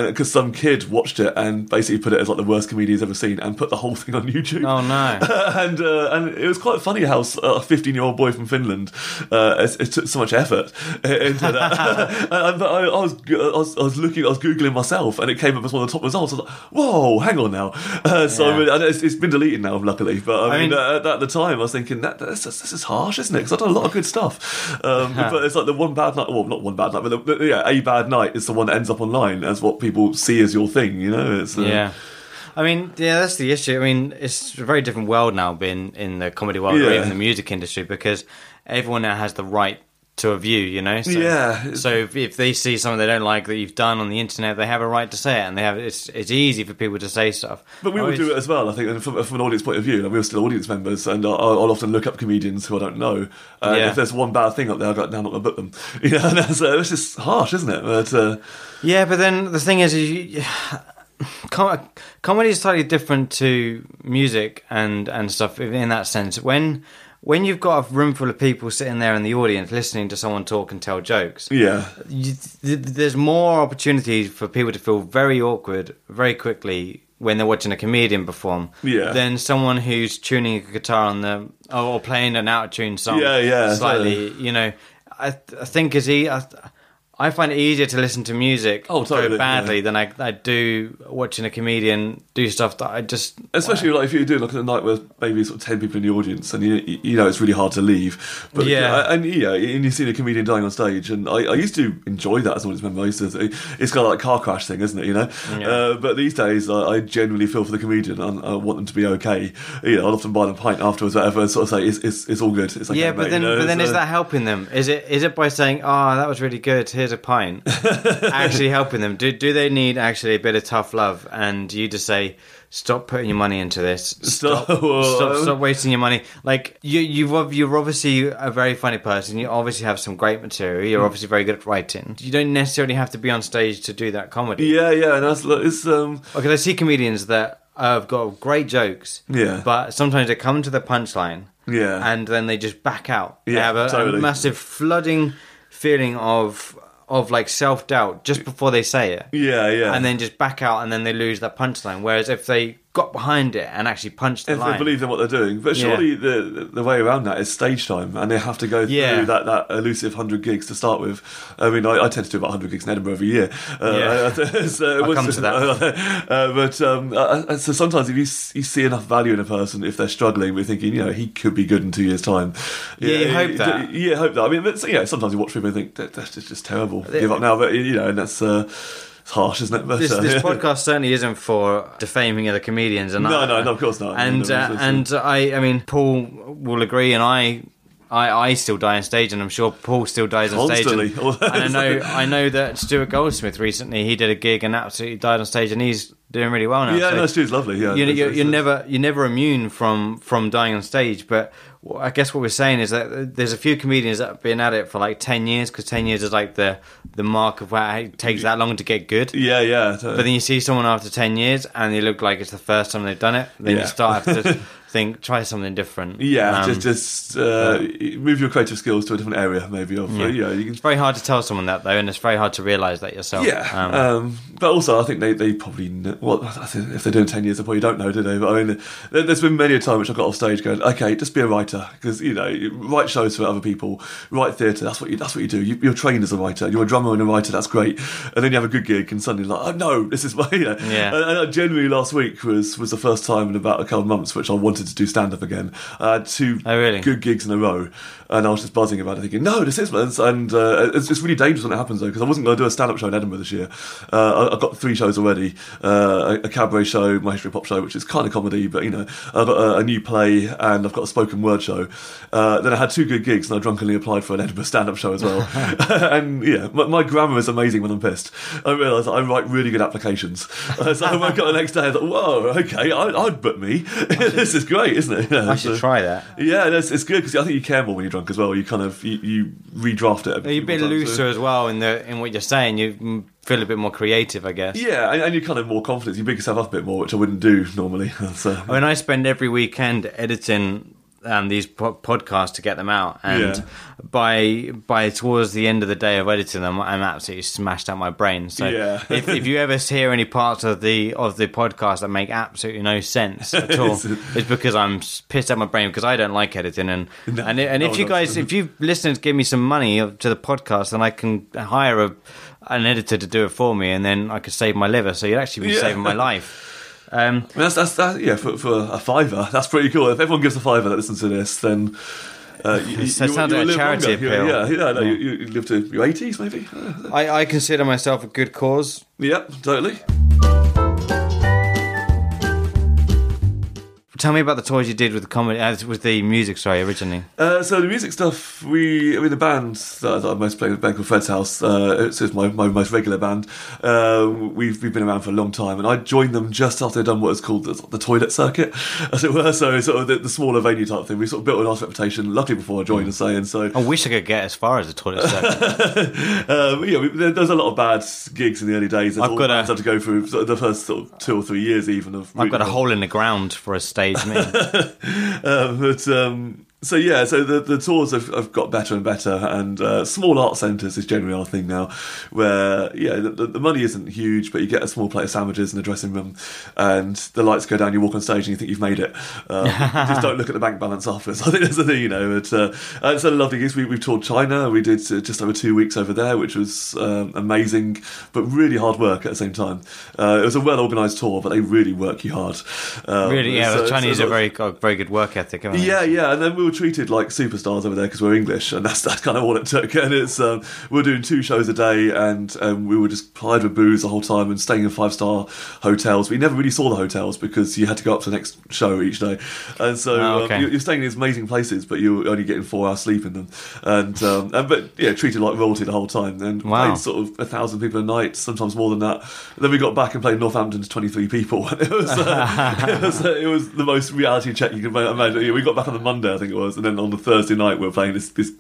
Speaker 2: because some kid watched it and basically put it as like the worst comedy he's ever seen and put the whole thing on YouTube.
Speaker 1: Oh no.
Speaker 2: and uh, and it was quite funny how a 15 year old boy from Finland uh, it, it took so much effort into that. and, but I, I was I was I was looking I was googling myself and it came up as one of the top results. I was like, whoa, hang on now. Uh, so
Speaker 1: Yeah.
Speaker 2: I mean, and it's, it's been deleted now, luckily. But I,
Speaker 1: I
Speaker 2: mean,
Speaker 1: mean-
Speaker 2: uh, at, at the time, I was thinking that this, is- this is harsh, isn't it? Because I've done a lot of good stuff. Um, but it's like the one bad night. Well, not one bad night, but the, the- yeah, a bad night is the one that ends up online as what people see as your thing. You know? It's, uh,
Speaker 1: Yeah. I mean, yeah, that's the issue. I mean, it's a very different world now being in the comedy world or even the music industry because everyone now has the right to a view, you know? So,
Speaker 2: Yeah.
Speaker 1: So if, if they see something they don't like that you've done on the internet, they have a right to say it and they have it's it's easy for people to say stuff.
Speaker 2: But we would do it as well, I think, and from, from an audience point of view. Like we're still audience members, and I'll, I'll often look up comedians who I don't know. And
Speaker 1: Yeah.
Speaker 2: if there's one bad thing up there, I go, no, I'm not going to book them. You know, and that's, uh, it's just harsh, isn't it? But uh,
Speaker 1: Yeah, but then the thing is, you, com- comedy is slightly different to music and and stuff in that sense. When when you've got a room full of people sitting there in the audience listening to someone talk and tell jokes,
Speaker 2: yeah,
Speaker 1: you, th- there's more opportunities for people to feel very awkward very quickly when they're watching a comedian perform
Speaker 2: Yeah.
Speaker 1: than someone who's tuning a guitar on the or playing an out of tune song
Speaker 2: Yeah, yeah,
Speaker 1: slightly you know I, th- I think as he I, I find it easier to listen to music
Speaker 2: Oh, totally,
Speaker 1: go badly
Speaker 2: yeah.
Speaker 1: than I, I do watching a comedian do stuff that I just
Speaker 2: especially like if you do doing like a night with maybe sort of ten people in the audience, and you you know it's really hard to leave. But
Speaker 1: Yeah.
Speaker 2: and yeah, and you see a comedian dying on stage, and I, I used to enjoy that as an audience member. I used to, it's kind of like a car crash thing, isn't it? You know.
Speaker 1: Yeah.
Speaker 2: Uh, but these days, I, I genuinely feel for the comedian, and I want them to be okay. You know, I'll often buy them a pint afterwards, whatever, and sort of say it's it's, it's all good. It's okay,
Speaker 1: yeah,
Speaker 2: mate,"
Speaker 1: but then,
Speaker 2: you know,
Speaker 1: but then is that helping them? Is it is it by saying, "Oh, that was really good. Here's a pint," actually helping them? Do do they need actually a bit of tough love? And you just say, "Stop putting your money into this. Stop,
Speaker 2: Stop-
Speaker 1: stop, wasting your money." Like you, you've you're obviously a very funny person. You obviously have some great material. You're obviously very good at writing. You don't necessarily have to be on stage to do that comedy.
Speaker 2: Yeah, yeah, and that's it's um
Speaker 1: Because I see comedians that have got great jokes,
Speaker 2: Yeah.
Speaker 1: but sometimes they come to the punchline,
Speaker 2: Yeah.
Speaker 1: and then they just back out. they
Speaker 2: Yeah,
Speaker 1: have a, a massive flooding feeling of of like self doubt just before they say it,
Speaker 2: yeah, yeah,
Speaker 1: and then just back out, and then they lose that punchline. Whereas if they got behind it and actually punched the
Speaker 2: if
Speaker 1: line,
Speaker 2: they believe in what they're doing. But
Speaker 1: Yeah.
Speaker 2: surely the the way around that is stage time, and they have to go through
Speaker 1: Yeah.
Speaker 2: that, that elusive hundred gigs to start with. I mean, I, I tend to do about hundred gigs in Edinburgh every year. Uh,
Speaker 1: Yeah.
Speaker 2: so
Speaker 1: I'll come to that.
Speaker 2: uh, but um, uh, so sometimes if you you see enough value in a person, if they're struggling, we're thinking, you know, he could be good in two years' time.
Speaker 1: Yeah, you hope that.
Speaker 2: Yeah, hope that. I mean, but, yeah, sometimes you watch people and think that, that's just, just terrible. Give up now, but you know, and that's. Uh, it's harsh, isn't it? But,
Speaker 1: this,
Speaker 2: uh,
Speaker 1: this podcast certainly isn't for defaming other comedians. And
Speaker 2: No,
Speaker 1: I,
Speaker 2: no, no, of course not.
Speaker 1: And
Speaker 2: No,
Speaker 1: uh,
Speaker 2: no,
Speaker 1: and I, I mean, Paul will agree, and I, I, I still die on stage, and I'm sure Paul still dies on stage. And, and I know, I know that Stuart Goldsmith recently he did a gig and absolutely died on stage, and he's doing really well now.
Speaker 2: Yeah,
Speaker 1: So
Speaker 2: no, Stu's lovely. Yeah,
Speaker 1: you, you're, you're never you're never immune from from dying on stage but wh- I guess what we're saying is that there's a few comedians that have been at it for like 10 years because 10 years is like the the mark of where it takes that long to get good
Speaker 2: Yeah, yeah.
Speaker 1: but then you see someone after 10 years and they look like it's the first time they've done it then
Speaker 2: Yeah.
Speaker 1: you start to think try something different
Speaker 2: Yeah,
Speaker 1: Um,
Speaker 2: just just uh, move your creative skills to a different area, maybe. Of
Speaker 1: Yeah.
Speaker 2: you know, you can.
Speaker 1: it's very hard to tell someone that though and it's very hard to realize that yourself
Speaker 2: Yeah,
Speaker 1: Um,
Speaker 2: um, but also I think they, they probably know, well I think if they're doing ten years they probably don't know, do they? But I mean, there's been many a time which I got off stage going, okay, just be a writer because you know you write shows for other people, write theatre. That's what you that's what you do. You, you're trained as a writer. You're a drummer and a writer. That's great. And then you have a good gig and suddenly like, oh no, this is my you know.
Speaker 1: Yeah.
Speaker 2: And, and uh, genuinely last week was was the first time in about a couple of months which I wanted to do stand up again. I had two
Speaker 1: Oh, really?
Speaker 2: good gigs in a row, and I was just buzzing about it, thinking, "No, this is man." And uh, it's, it's really dangerous when it happens though, because I wasn't going to do a stand-up show in Edinburgh this year. Uh, I, I've got three shows already: uh, a, a cabaret show, my history pop show, which is kind of comedy, but you know, I've got a, a new play, and I've got a spoken word show. Uh, then I had two good gigs, and I drunkenly applied for an Edinburgh stand-up show as well. and yeah, my, my, grammar is amazing when I'm pissed. I realise I write really good applications. Uh, so I woke up the next day, I thought, whoa, okay, I, would book me. this is great, isn't it?
Speaker 1: Yeah, I should so, try that.
Speaker 2: Yeah, it's, it's good because I think you care more when you're drunk as well. You kind of you, you redraft it.
Speaker 1: A you're a bit looser so. as well in the in what you're saying. You feel a bit more creative, I guess.
Speaker 2: Yeah, and, and, you're kind of more confident. You big yourself up a bit more, which I wouldn't do normally. so,
Speaker 1: I mean, I spend every weekend editing um, these po- podcasts to get them out, and yeah. by by towards the end of the day of editing them, I'm absolutely smashed out my brain. So yeah. if, if you ever hear any parts of the of the podcast that make absolutely no sense at all, it's because I'm pissed out my brain because I don't like editing. And no, and, and if you guys, if you listeners give me some money to the podcast, then I can hire a an editor to do it for me, and then I could save my liver. So you'd actually be yeah. saving my life.
Speaker 2: Um, that's, that's, that, yeah, for, for a fiver, that's pretty cool. If everyone gives a fiver that listens to this, then.
Speaker 1: Uh, you, you, sounds you, like a charity appeal.
Speaker 2: Yeah, yeah, no, You, you live to your 80s, maybe.
Speaker 1: I, I consider myself a good cause.
Speaker 2: Yep, totally.
Speaker 1: Tell me about the tours you did with the comedy, uh, with the music. Sorry, originally.
Speaker 2: Uh, so the music stuff, we, I mean, the band that, that I most play with, a band called Fred's House. Uh, it's, it's my, my most regular band. Uh, we've we've been around for a long time, and I joined them just after they'd done what is called the, the, toilet circuit, as it were. So sort of the, the, smaller venue type thing. We sort of built a nice reputation. Luckily, before I joined, mm. saying so.
Speaker 1: I wish I could get as far as the toilet circuit.
Speaker 2: um, yeah, we, there, there's a lot of bad gigs in the early days. There's I've got a, had to go through the first sort of two or three years, even of.
Speaker 1: I've got a hole in the ground for a stage me.
Speaker 2: uh, but um, so yeah, so the, the tours have, have got better and better, and uh, small art centres is generally our thing now, where yeah, the, the, money isn't huge, but you get a small plate of sandwiches in the dressing room, and the lights go down, you walk on stage, and you think you've made it. Um, just don't look at the bank balance afterwards. I think that's the thing, you know. But uh, it's a lovely gig. We, we've toured China. We did uh, just over two weeks over there, which was um, amazing, but really hard work at the same time. Uh, it was a well organised tour, but they really work you hard.
Speaker 1: Um, really, yeah. So, the Chinese so, are very very good work ethic.
Speaker 2: Yeah, yeah, and then we were treated like superstars over there because we're English, and that's that's kind of all it took. And it's um, we are doing two shows a day, and um, we were just plied with booze the whole time and staying in five star hotels. We never really saw the hotels because you had to go up to the next show each day, and so oh, okay. um, you're staying in these amazing places, but you're only getting four hours sleep in them, and um, and but yeah, treated like royalty the whole time. And wow. played sort of a thousand people a night, sometimes more than that. then we got back and played Northampton to twenty three people. it was uh, it was uh, it was the most reality check you can imagine. We got back on the Monday, I think it was, and then on the Thursday night we were playing this this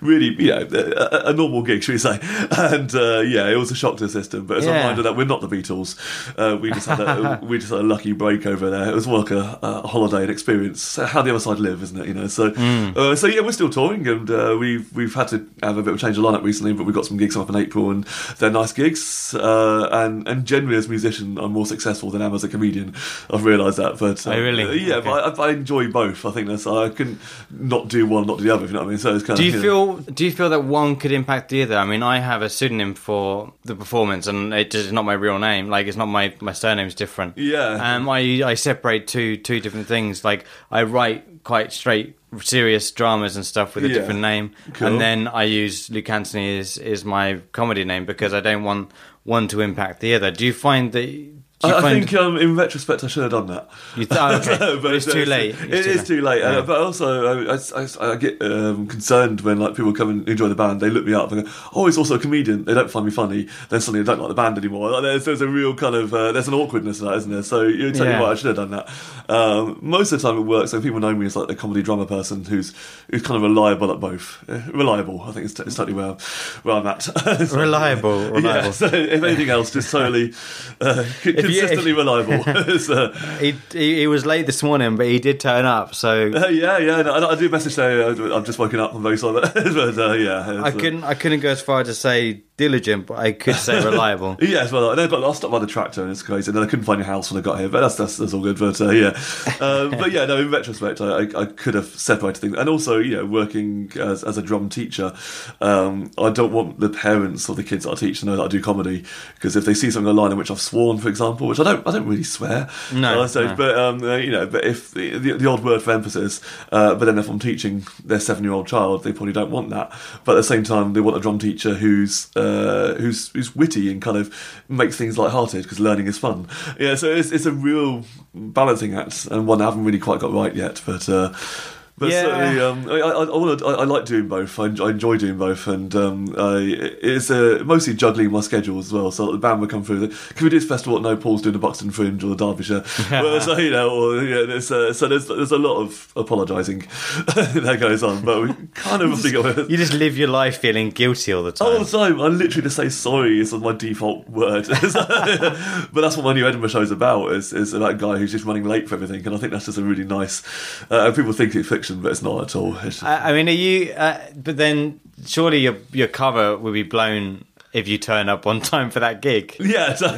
Speaker 2: really, you know, a, a normal gig, should we say? And uh, yeah, it was a shock to the system. But as yeah. a reminder that we're not the Beatles. Uh, we just had a we just had a lucky break over there. It was more like a, a holiday and experience. How the other side live, isn't it? You know. So mm. uh, so yeah, we're still touring, and uh, we've we've had to have a bit of a change of lineup recently, but we've got some gigs up in April, and they're nice gigs. Uh, and and generally, as a musician, I'm more successful than I am as a comedian. I've realised that. But
Speaker 1: oh, really,
Speaker 2: uh, yeah, okay. but I, I, enjoy both. I think that's I can not do one, not do the other. If you know what I mean. So it's kind
Speaker 1: do
Speaker 2: of.
Speaker 1: You feel do you feel that one could impact the other? I mean, I have a pseudonym for the performance, and it is not my real name. Like, it's not my my surname's different.
Speaker 2: Yeah.
Speaker 1: Um, I I separate two two different things. Like, I write quite straight serious dramas and stuff with a yeah. different name, cool. and then I use Luke Anthony is is my comedy name because I don't want one to impact the other. Do you find that
Speaker 2: I, I think um, in retrospect I should have done that.
Speaker 1: Th- oh, okay. but it's too late.
Speaker 2: It's it too is late. too late. Uh, yeah. Uh, but also, I, I, I get um, concerned when like people come and enjoy the band. They look me up and go, "Oh, he's also a comedian." They don't find me funny. Then suddenly they don't like the band anymore. Like, there's, there's a real kind of uh, there's an awkwardness to that, isn't there? So you're telling yeah. me what I should have done that. Um, most of the time it works. So people know me as like the comedy drummer person who's who's kind of reliable at both. Uh, reliable, I think, is, t- is totally where, where I'm at.
Speaker 1: so, reliable, reliable. Yeah,
Speaker 2: so if anything else, just totally uh, consistently if, reliable.
Speaker 1: so, he, he, he was late this morning, but he did turn up. So
Speaker 2: uh, yeah, yeah. No, I, I do message say uh, I've just woken up. I'm very sorry, but uh, yeah,
Speaker 1: I couldn't I couldn't go as far to say diligent, but I could say reliable.
Speaker 2: yes, well, I got lost up by the tractor and it's crazy. And then I couldn't find your house when I got here, but that's that's, that's all good. But uh, yeah, um, but yeah, no. In retrospect, I, I, I, could have separated things, and also you know, working as, as a drum teacher, um, I don't want the parents or the kids that I teach to know that I do comedy because if they see something online in which I've sworn, for example, which I don't, I don't really swear.
Speaker 1: No, uh,
Speaker 2: so,
Speaker 1: no.
Speaker 2: but um, uh, you know, but if the, the, the odd word for emphasis, uh, but then if I'm teaching their seven year old child, they probably don't want that. But at the same time, they want a drum teacher who's uh, who's who's witty and kind of makes things light-hearted because learning is fun. Yeah, so it's it's a real balancing act and one I haven't really quite got right yet, but. Uh, But
Speaker 1: Yeah.
Speaker 2: certainly, um, I, I, I, wanna, I, I like doing both. I, enjoy- I enjoy doing both, and um, I, it's uh, mostly juggling my schedule as well. So the band would come through. Can we do this festival? No, Paul's doing the Buxton Fringe or the Derbyshire. well, so you know, or, yeah, there's, uh, so there's there's a lot of apologising that goes on, but we kind of think of it.
Speaker 1: You just live your life feeling guilty all the time.
Speaker 2: All the time, I literally just say sorry is my default word. but that's what my new Edinburgh show is about. Is is about a guy who's just running late for everything, and I think that's just a really nice. Uh, people think it's fiction, but it's not at all. Just-
Speaker 1: I, I mean, are you? Uh, but then surely your your cover will be blown if you turn up on time for that gig.
Speaker 2: Yeah, so,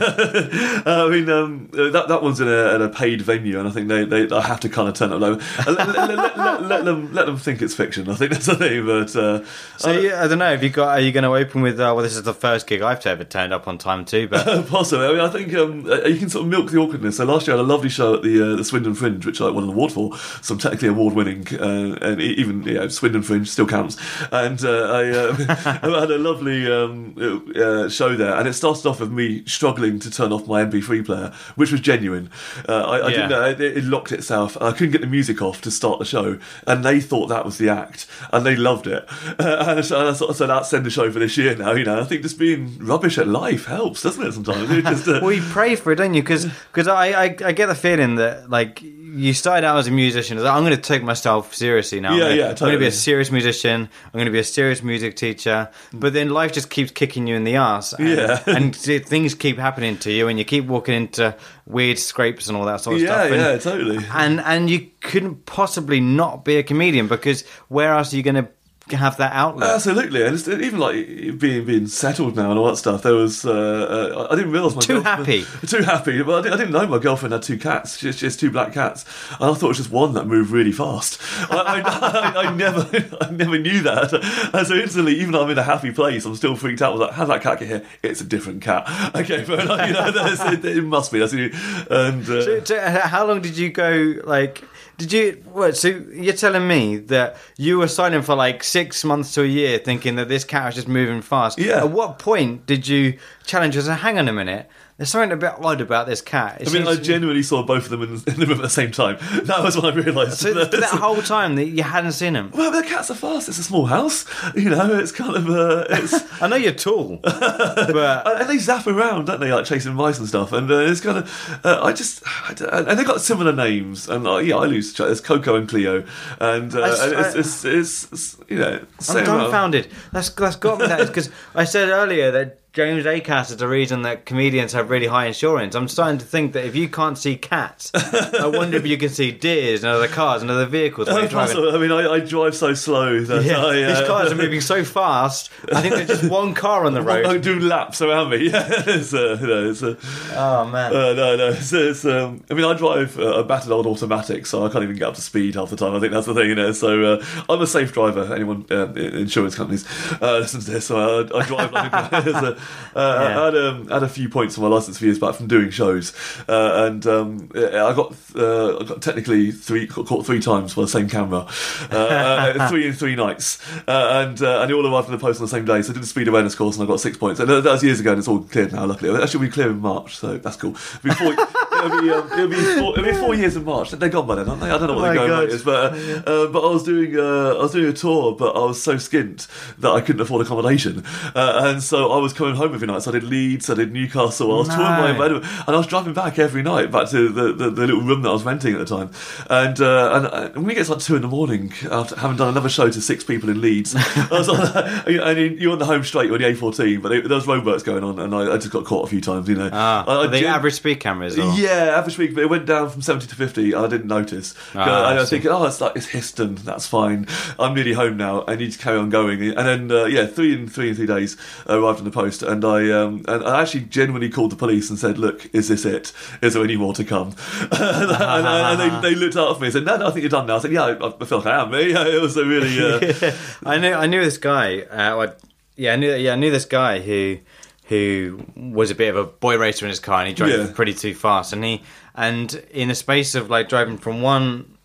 Speaker 2: I mean um, that that one's in a, in a paid venue, and I think they, they I have to kind of turn up low. Uh, Let, let, let, let, them let them think it's fiction. I think that's the thing. But uh,
Speaker 1: So you, I don't know. Have you got? Are you going to open with? Uh, well, this is the first gig I've ever turned up on time too. But
Speaker 2: Possibly. I mean, I think um, uh, you can sort of milk the awkwardness. So last year I had a lovely show at the uh, the Swindon Fringe, which I won an award for. So I'm technically award winning, uh, and even you know, Swindon Fringe still counts. And uh, I, uh, I had a lovely um, uh, show there, and it started off with me struggling to turn off my MP3 player, which was genuine. Uh, I, I
Speaker 1: Yeah.
Speaker 2: didn't know it, it locked itself. and I couldn't get the music off to start the show, and they thought that was the act, and they loved it. Uh, and so, and I sort of said, "That's end the show for this year now." You know, I think just being rubbish at life helps, doesn't it? Sometimes it just, uh,
Speaker 1: well, you pray for it, don't you? Because I, I I get the feeling that like you started out as a musician. like, I'm going to take myself seriously now. I'm
Speaker 2: Yeah,
Speaker 1: gonna,
Speaker 2: yeah,
Speaker 1: I'm going to be a serious musician. I'm going to be a serious music teacher. But then life just keeps kicking you in the ass. And,
Speaker 2: Yeah.
Speaker 1: and things keep happening to you, and you keep walking into weird scrapes and all that sort of
Speaker 2: yeah,
Speaker 1: stuff. And,
Speaker 2: yeah, totally.
Speaker 1: and and you couldn't possibly not be a comedian because where else are you going to have that outlet?
Speaker 2: Absolutely, and it's, even like being being settled now and all that stuff. There was uh, uh, I didn't realise my
Speaker 1: Too happy.
Speaker 2: too happy. But I didn't, I didn't know my girlfriend had two cats. She she has two black cats, and I thought it was just one that moved really fast. I, I, I, I never I never knew that, and so instantly, even though I'm in a happy place, I'm still freaked out. I was like, "How did that cat get here? It's a different cat." Okay, but like, you know, it, it must be. That's and uh,
Speaker 1: So, so how long did you go? Like, did you? What? So you're telling me that you were signing for like six months to a year, thinking that this cat was just moving fast.
Speaker 2: Yeah.
Speaker 1: At what point did you challenge us? And hang on a minute. There's something a bit odd about this cat. It
Speaker 2: I mean, I genuinely saw both of them in, in the room at the same time. That was when I realised.
Speaker 1: so that, that whole time that you hadn't seen him.
Speaker 2: Well, the cats are fast. It's a small house, you know. It's kind of uh, it's
Speaker 1: I know you're tall, but
Speaker 2: and they zap around, don't they, like chasing mice and stuff. And uh, it's kind of uh, I just I and they got similar names. And uh, yeah, I lose. track. There's Coco and Cleo, and, uh,
Speaker 1: I
Speaker 2: and it's, it's, it's, it's you know.
Speaker 1: I'm
Speaker 2: amount-
Speaker 1: dumbfounded. That's that's got me. That because I said earlier that James Acaster is the reason that comedians have really high insurance. I'm starting to think that if you can't see cats, I wonder if you can see deers and other cars and other vehicles.
Speaker 2: Uh,
Speaker 1: driving.
Speaker 2: I mean, I, I drive so slow that
Speaker 1: Yeah,
Speaker 2: I, uh,
Speaker 1: these cars are moving so fast. I think there's just one car on the
Speaker 2: road.
Speaker 1: Road.
Speaker 2: doing laps around me. Yeah, it's, uh, you know, it's, uh,
Speaker 1: Oh man.
Speaker 2: Uh, no, no. It's, it's, um, I mean, I drive uh, a battered old automatic, so I can't even get up to speed half the time. I think that's the thing, you know. So uh, I'm a safe driver. Anyone, um, insurance companies, uh, listen to this. So I, I drive like uh,
Speaker 1: Yeah.
Speaker 2: I, had, um, had a few points on my license years back from doing shows, uh, and um, I got uh, I got technically three caught three times by the same camera, uh, uh, three in three nights, uh, and uh, and they all arrived in the post on the same day. So I did a speed awareness course, and I got six points. And that was years ago, and it's all cleared now. Luckily, actually, we clear in March, so that's cool. It'll be four, it'll be, um, it'll be four, it'll be four years in March. They're gone by then, aren't they? I don't know what
Speaker 1: Oh
Speaker 2: they're going is, but uh, uh, but I was doing uh, I was doing a tour, but I was so skint that I couldn't afford accommodation, uh, and so I was coming home every night. So I did Leeds, I did Newcastle. I was touring my
Speaker 1: No.
Speaker 2: And I was driving back every night back to the, the, the little room that I was renting at the time. And uh, and, uh, when it gets like two in the morning after having done another show to six people in Leeds, I was on, and you're on the home straight you're on the A14, but there was roadworks going on, and I, I just got caught a few times. You know,
Speaker 1: Ah,
Speaker 2: I, I
Speaker 1: the average speed cameras. Or?
Speaker 2: yeah, average speed, but it went down from 70 to 50. and I didn't notice.
Speaker 1: Ah,
Speaker 2: I
Speaker 1: I
Speaker 2: was thinking, oh, it's like it's Histon, that's fine. I'm nearly home now. I need to carry on going. And then, uh, yeah, three in three in three days uh, arrived in the post, and I um, and I actually genuinely called the police and said, look, is this it? Is there any more to come? and, and, and they, they looked for me and said, no, no, I think you're done now. I said, yeah, I, I feel like I am. Yeah, it was a really. Uh,
Speaker 1: I knew I knew this guy. Uh, yeah, I knew yeah I knew this guy who who was a bit of a boy racer in his car and he drove
Speaker 2: Yeah.
Speaker 1: pretty too fast and he and in the space of like driving from one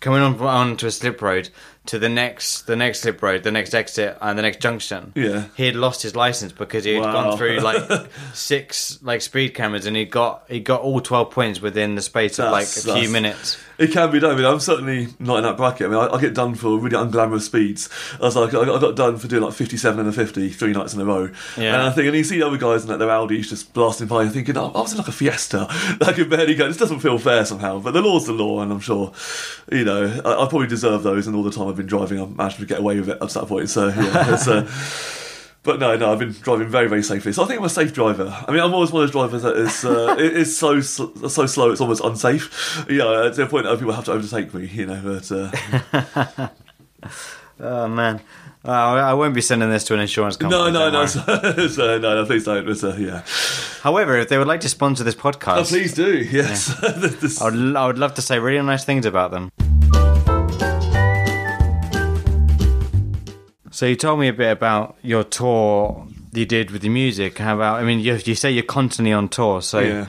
Speaker 1: coming on onto a slip road to the next the next slip road, the next exit, and the next junction.
Speaker 2: Yeah.
Speaker 1: he had lost his license because he had
Speaker 2: Wow.
Speaker 1: gone through like six like speed cameras, and he got he got all twelve points within the space of like a few minutes.
Speaker 2: It can be done. I mean, I'm certainly not in that bracket. I mean, I, I get done for really unglamorous speeds. I was like, I got, I got done for doing like 57 and a 50 three nights in a row.
Speaker 1: Yeah.
Speaker 2: And I think, and you see the other guys in like their Audis just blasting by, and thinking, oh, I was in like a Fiesta. I could barely go. This doesn't feel fair somehow. But the law's the law, and I'm sure, you know, I, I probably deserve those. And all the time I've been driving, I've managed to get away with it up to that point. So yeah. Uh, But no, no, I've been driving very, very safely. So I think I'm a safe driver. I mean, I'm always one of those drivers that is uh, it is so sl- so slow, it's almost unsafe. You know, to the point that people have to overtake me. You know, but uh,
Speaker 1: Oh man, oh, I won't be sending this to an insurance company.
Speaker 2: no, no, no, so, so, no, no, please don't. But, uh, yeah,
Speaker 1: However, if they would like to sponsor this podcast,
Speaker 2: oh, please do. Yes, This-
Speaker 1: I would, I would love to say really nice things about them. So you told me a bit about your tour you did with the music. How about? I mean, you, you say you're constantly on tour. So
Speaker 2: Yeah.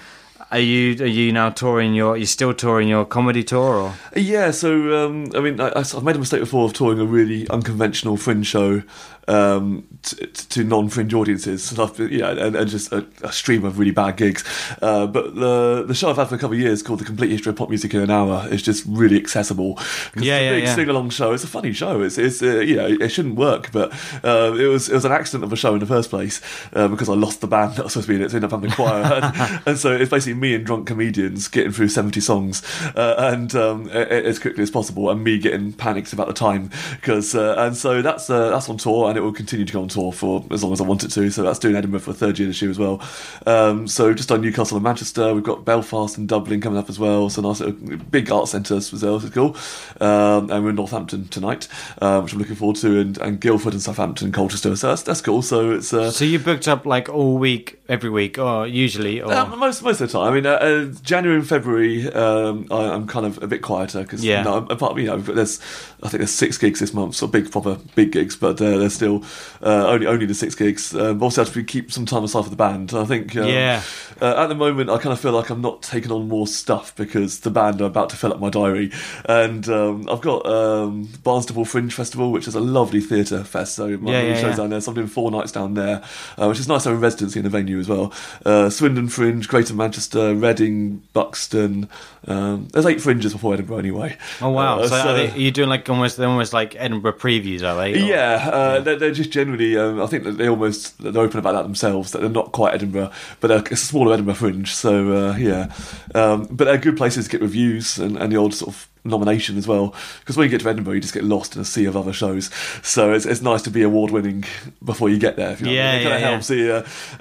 Speaker 1: are you are you now touring your? Are you still touring your comedy tour? Or
Speaker 2: Yeah, so um, I mean, I, I've made a mistake before of touring a really unconventional fringe show um, t- t- to non-fringe audiences. And yeah, and, and just a, a stream of really bad gigs. Uh, but the the show I've had for a couple of years called "The Complete History of Pop Music in an Hour" is just really accessible.
Speaker 1: Yeah,
Speaker 2: it's a
Speaker 1: yeah,
Speaker 2: big
Speaker 1: yeah.
Speaker 2: sing-along show. It's a funny show. It's it's uh, you know it shouldn't work, but uh, it was it was an accident of a show in the first place uh, because I lost the band that was supposed to be in it. So I ended up having a choir, and, and so it's basically me and drunk comedians getting through seventy songs uh, and um, as quickly as possible, and me getting panicked about the time because uh, and so that's uh, that's on tour and it will continue to go on tour for as long as I want it to. So that's doing Edinburgh for a third year this year as well. Um, so just on Newcastle and Manchester, we've got Belfast and Dublin coming up as well. So nice little big art centres as well, is cool. Um, and we're in Northampton tonight, uh, which I'm looking forward to, and, and Guildford and Southampton, Colchester. So that's, that's cool. So it's uh,
Speaker 1: so you booked up like all week, every week, or usually, or
Speaker 2: um, most most of the time. I mean, uh, uh, January and February, um, I, I'm kind of a bit quieter because
Speaker 1: Yeah.
Speaker 2: apart you know, there's I think there's six gigs this month, so big proper big gigs, but uh, there's still uh, only only the six gigs. Um, also, have to keep some time aside for the band. I think um,
Speaker 1: Yeah.
Speaker 2: Uh, at the moment, I kind of feel like I'm not taking on more stuff because the band are about to fill up my diary, and um, I've got um, Barnstaple Fringe Festival, which is a lovely theatre fest. So my
Speaker 1: Yeah, yeah,
Speaker 2: shows
Speaker 1: yeah.
Speaker 2: down there. So I'm doing four nights down there, uh, which is nice having residency in the venue as well. Uh, Swindon Fringe, Greater Manchester, Reading, Buxton. Um, there's eight fringes before Edinburgh anyway.
Speaker 1: oh wow,
Speaker 2: Uh,
Speaker 1: so, are, they, are you doing like almost almost like Edinburgh previews, are they? Or-
Speaker 2: yeah, uh, They're, just generally. Um, I think that they almost they're open about that themselves. That they're not quite Edinburgh, but it's a smaller Edinburgh fringe. So uh, yeah, um, but they're good places to get reviews and, and the old sort of nomination as well. Because when you get to Edinburgh, you just get lost in a sea of other shows. So it's, it's nice to be award winning before you get there. If you know what I
Speaker 1: Yeah,
Speaker 2: mean. it kind of
Speaker 1: yeah,
Speaker 2: helps.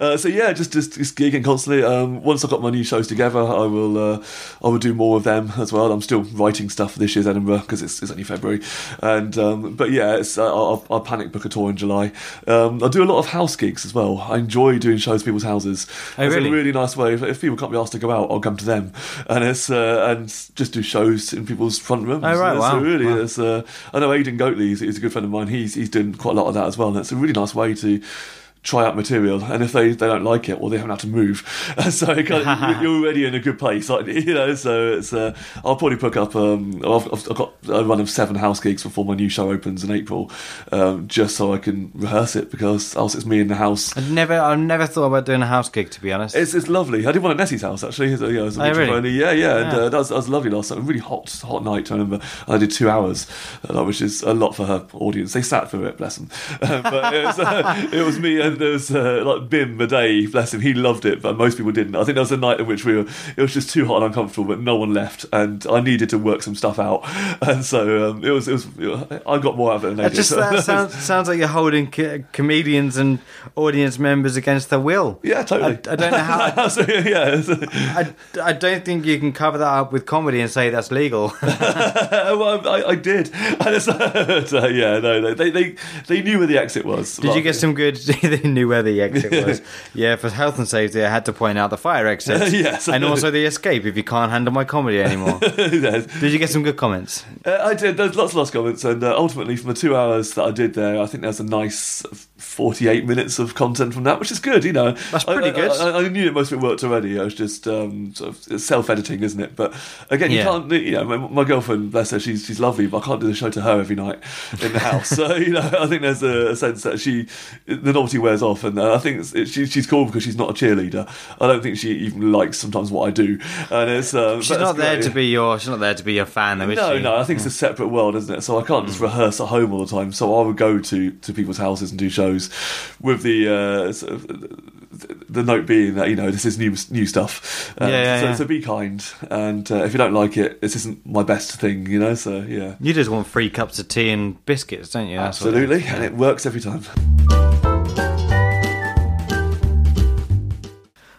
Speaker 2: Yeah. Uh, so yeah, just, just just gigging constantly. Um, once I've got my new shows together, I will uh, I will do more of them as well. I'm still writing stuff for this year's Edinburgh because it's, it's only February. And um, but yeah, it's, uh, I'll, I'll panic book a tour in July. Um, I do a lot of house gigs as well. I enjoy doing shows people's houses.
Speaker 1: Oh,
Speaker 2: it's
Speaker 1: really?
Speaker 2: a really nice way. If, if people can't be asked to go out, I'll come to them, and it's uh, and just do shows in people's front rooms.
Speaker 1: Oh, right,
Speaker 2: So
Speaker 1: wow,
Speaker 2: really,
Speaker 1: wow.
Speaker 2: it's, uh, I know Aidan Goatley. is, he's a good friend of mine. He's he's doing quite a lot of that as well, and it's a really nice way to. Try out material, and if they, they don't like it, well, they haven't had to move. so kind of, you're already in a good place, you? you know. So it's uh, I'll probably pick up. Um, I've, I've got a run of seven house gigs before my new show opens in April, um, just so I can rehearse it because else it's me in the house
Speaker 1: I've never, I've never thought about doing a house gig to be honest.
Speaker 2: it's, it's lovely. I did one at Nessie's house actually. It was, yeah, was a
Speaker 1: Oh, really?
Speaker 2: friendly. Yeah, yeah, and uh, that, was, that was lovely last night. A really hot, hot night. I remember I did two hours, uh, which is a lot for her audience. They sat for it, bless them. But it was, uh, it was me and there was uh, like Bim Madey, bless him. He loved it, but most people didn't. I think there was a night in which we were. It was just too hot and uncomfortable, but no one left, and I needed to work some stuff out, and so um, it was. It was. I got more out of it than they
Speaker 1: just that sounds sounds like you're holding co- comedians and audience members against their will.
Speaker 2: yeah, totally.
Speaker 1: I, I don't know how.
Speaker 2: so, yeah,
Speaker 1: I, I don't think you can cover that up with comedy and say that's legal.
Speaker 2: well, I, I did. And it's, uh, yeah, no, they, they they knew where the exit was.
Speaker 1: Did you get some good? They knew where the exit was. Yeah, for health and safety, I had to point out the fire exit.
Speaker 2: Yes.
Speaker 1: and also the escape if you can't handle my comedy anymore.
Speaker 2: Yes.
Speaker 1: Did you get some good comments?
Speaker 2: Uh, I did. There's lots and lots of comments, and uh, ultimately, from the two hours that I did there, I think there's a nice 48 minutes of content from that, which is good, you know.
Speaker 1: That's pretty
Speaker 2: I,
Speaker 1: good.
Speaker 2: I, I, knew that most of it worked already. I was just um, sort of self-editing, isn't it? But again, you
Speaker 1: Yeah.
Speaker 2: can't. You know, my, my girlfriend, bless her, she's she's lovely, but I can't do the show to her every night in the house. so you know, I think there's a, a sense that she the novelty wears off, and uh, I think it's, it, she, she's cool because she's not a cheerleader. I don't think she even likes sometimes what I do, and it's um,
Speaker 1: She's not there
Speaker 2: great.
Speaker 1: to be your. She's not there to be your fan, though,
Speaker 2: No,
Speaker 1: she?
Speaker 2: no, I think it's a separate world, isn't it? So I can't
Speaker 1: Mm.
Speaker 2: just rehearse at home all the time. So I would go to, to people's houses and do shows with the uh, sort of, the note being that you know this is new new stuff. Um,
Speaker 1: Yeah, yeah,
Speaker 2: so,
Speaker 1: yeah.
Speaker 2: so be kind, and uh, if you don't like it, this isn't my best thing, you know. So yeah,
Speaker 1: You just want free cups of tea and biscuits, don't you? That's what it is.
Speaker 2: absolutely, and it works every time.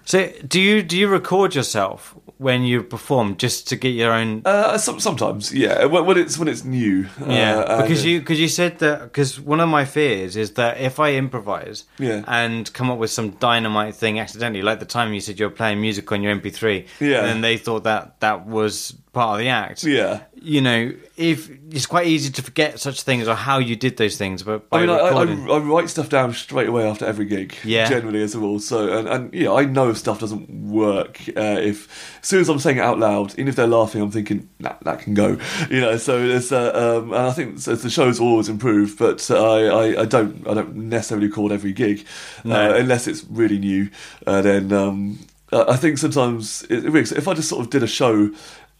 Speaker 1: So, do you do you record yourself when you perform just to get your own?
Speaker 2: Uh, some, sometimes, yeah, when, when it's when it's new.
Speaker 1: yeah,
Speaker 2: uh,
Speaker 1: because you because you said that because one of my fears is that if I improvise
Speaker 2: Yeah.
Speaker 1: and come up with some dynamite thing accidentally, like the time you said you were playing music on your MP3,
Speaker 2: Yeah.
Speaker 1: and then they thought that that was part of the act.
Speaker 2: yeah.
Speaker 1: You know, if it's quite easy to forget such things or how you did those things, but
Speaker 2: I mean, I, I, I write stuff down straight away after every gig.
Speaker 1: Yeah.
Speaker 2: generally as a rule. So, and, and yeah, I know if stuff doesn't work. Uh, if as soon as I'm saying it out loud, even if they're laughing, I'm thinking nah, that can go. You know, so it's uh, um, and I think so the shows always improve, but I, I, I don't I don't necessarily record every gig
Speaker 1: No.
Speaker 2: uh, unless it's really new. Uh, then um, I think sometimes it, it works. if I just sort of did a show.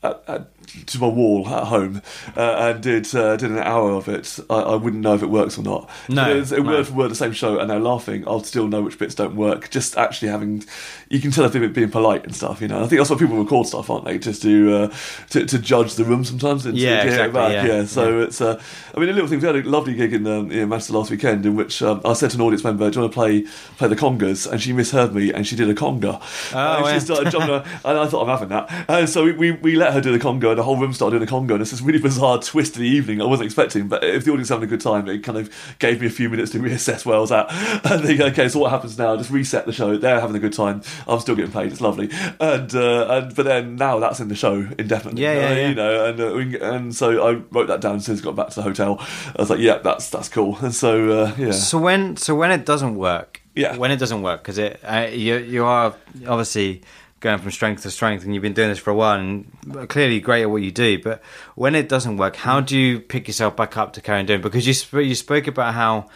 Speaker 2: At, to my wall at home uh, and did uh, did an hour of it, I, I wouldn't know if it works or not.
Speaker 1: No,
Speaker 2: If it's a
Speaker 1: no.
Speaker 2: word for word the same show and they're laughing, I'll still know which bits don't work. Just actually having, you can tell if they're being polite and stuff. You know, I think that's what people record stuff, aren't they? Just to uh, to, to judge the room sometimes and to-
Speaker 1: Yeah,
Speaker 2: to,
Speaker 1: exactly,
Speaker 2: it back.
Speaker 1: yeah,
Speaker 2: so it's. Uh, I mean, a little thing. We had a lovely gig in, um, in Manchester last weekend in which um, I said to an audience member, "Do you want to play play the congas?" And she misheard me and she did a conga.
Speaker 1: Oh,
Speaker 2: and
Speaker 1: yeah.
Speaker 2: she started jumping and I thought I'm having that. And so we, we, we let her do the conga, and whole room started doing the conga. And it's this really bizarre twist to the evening I wasn't expecting. But if the audience having a good time, it kind of gave me a few minutes to reassess where I was at. And think, okay, so what happens now? Just reset the show. They're having a good time. I'm still getting paid. It's lovely. And uh, and but then now that's in the show indefinitely.
Speaker 1: Yeah, yeah,
Speaker 2: Uh,
Speaker 1: yeah.
Speaker 2: You know, and uh, we, and so I wrote that down as soon as I got back to the hotel. I was like, yeah, that's that's cool. And so uh, yeah,
Speaker 1: So when so when it doesn't work,
Speaker 2: Yeah.
Speaker 1: when it doesn't work, because it uh, you you are obviously going from strength to strength, and you've been doing this for a while, and clearly great at what you do. But when it doesn't work, how do you pick yourself back up to carry on doing? Because you sp- you spoke about how.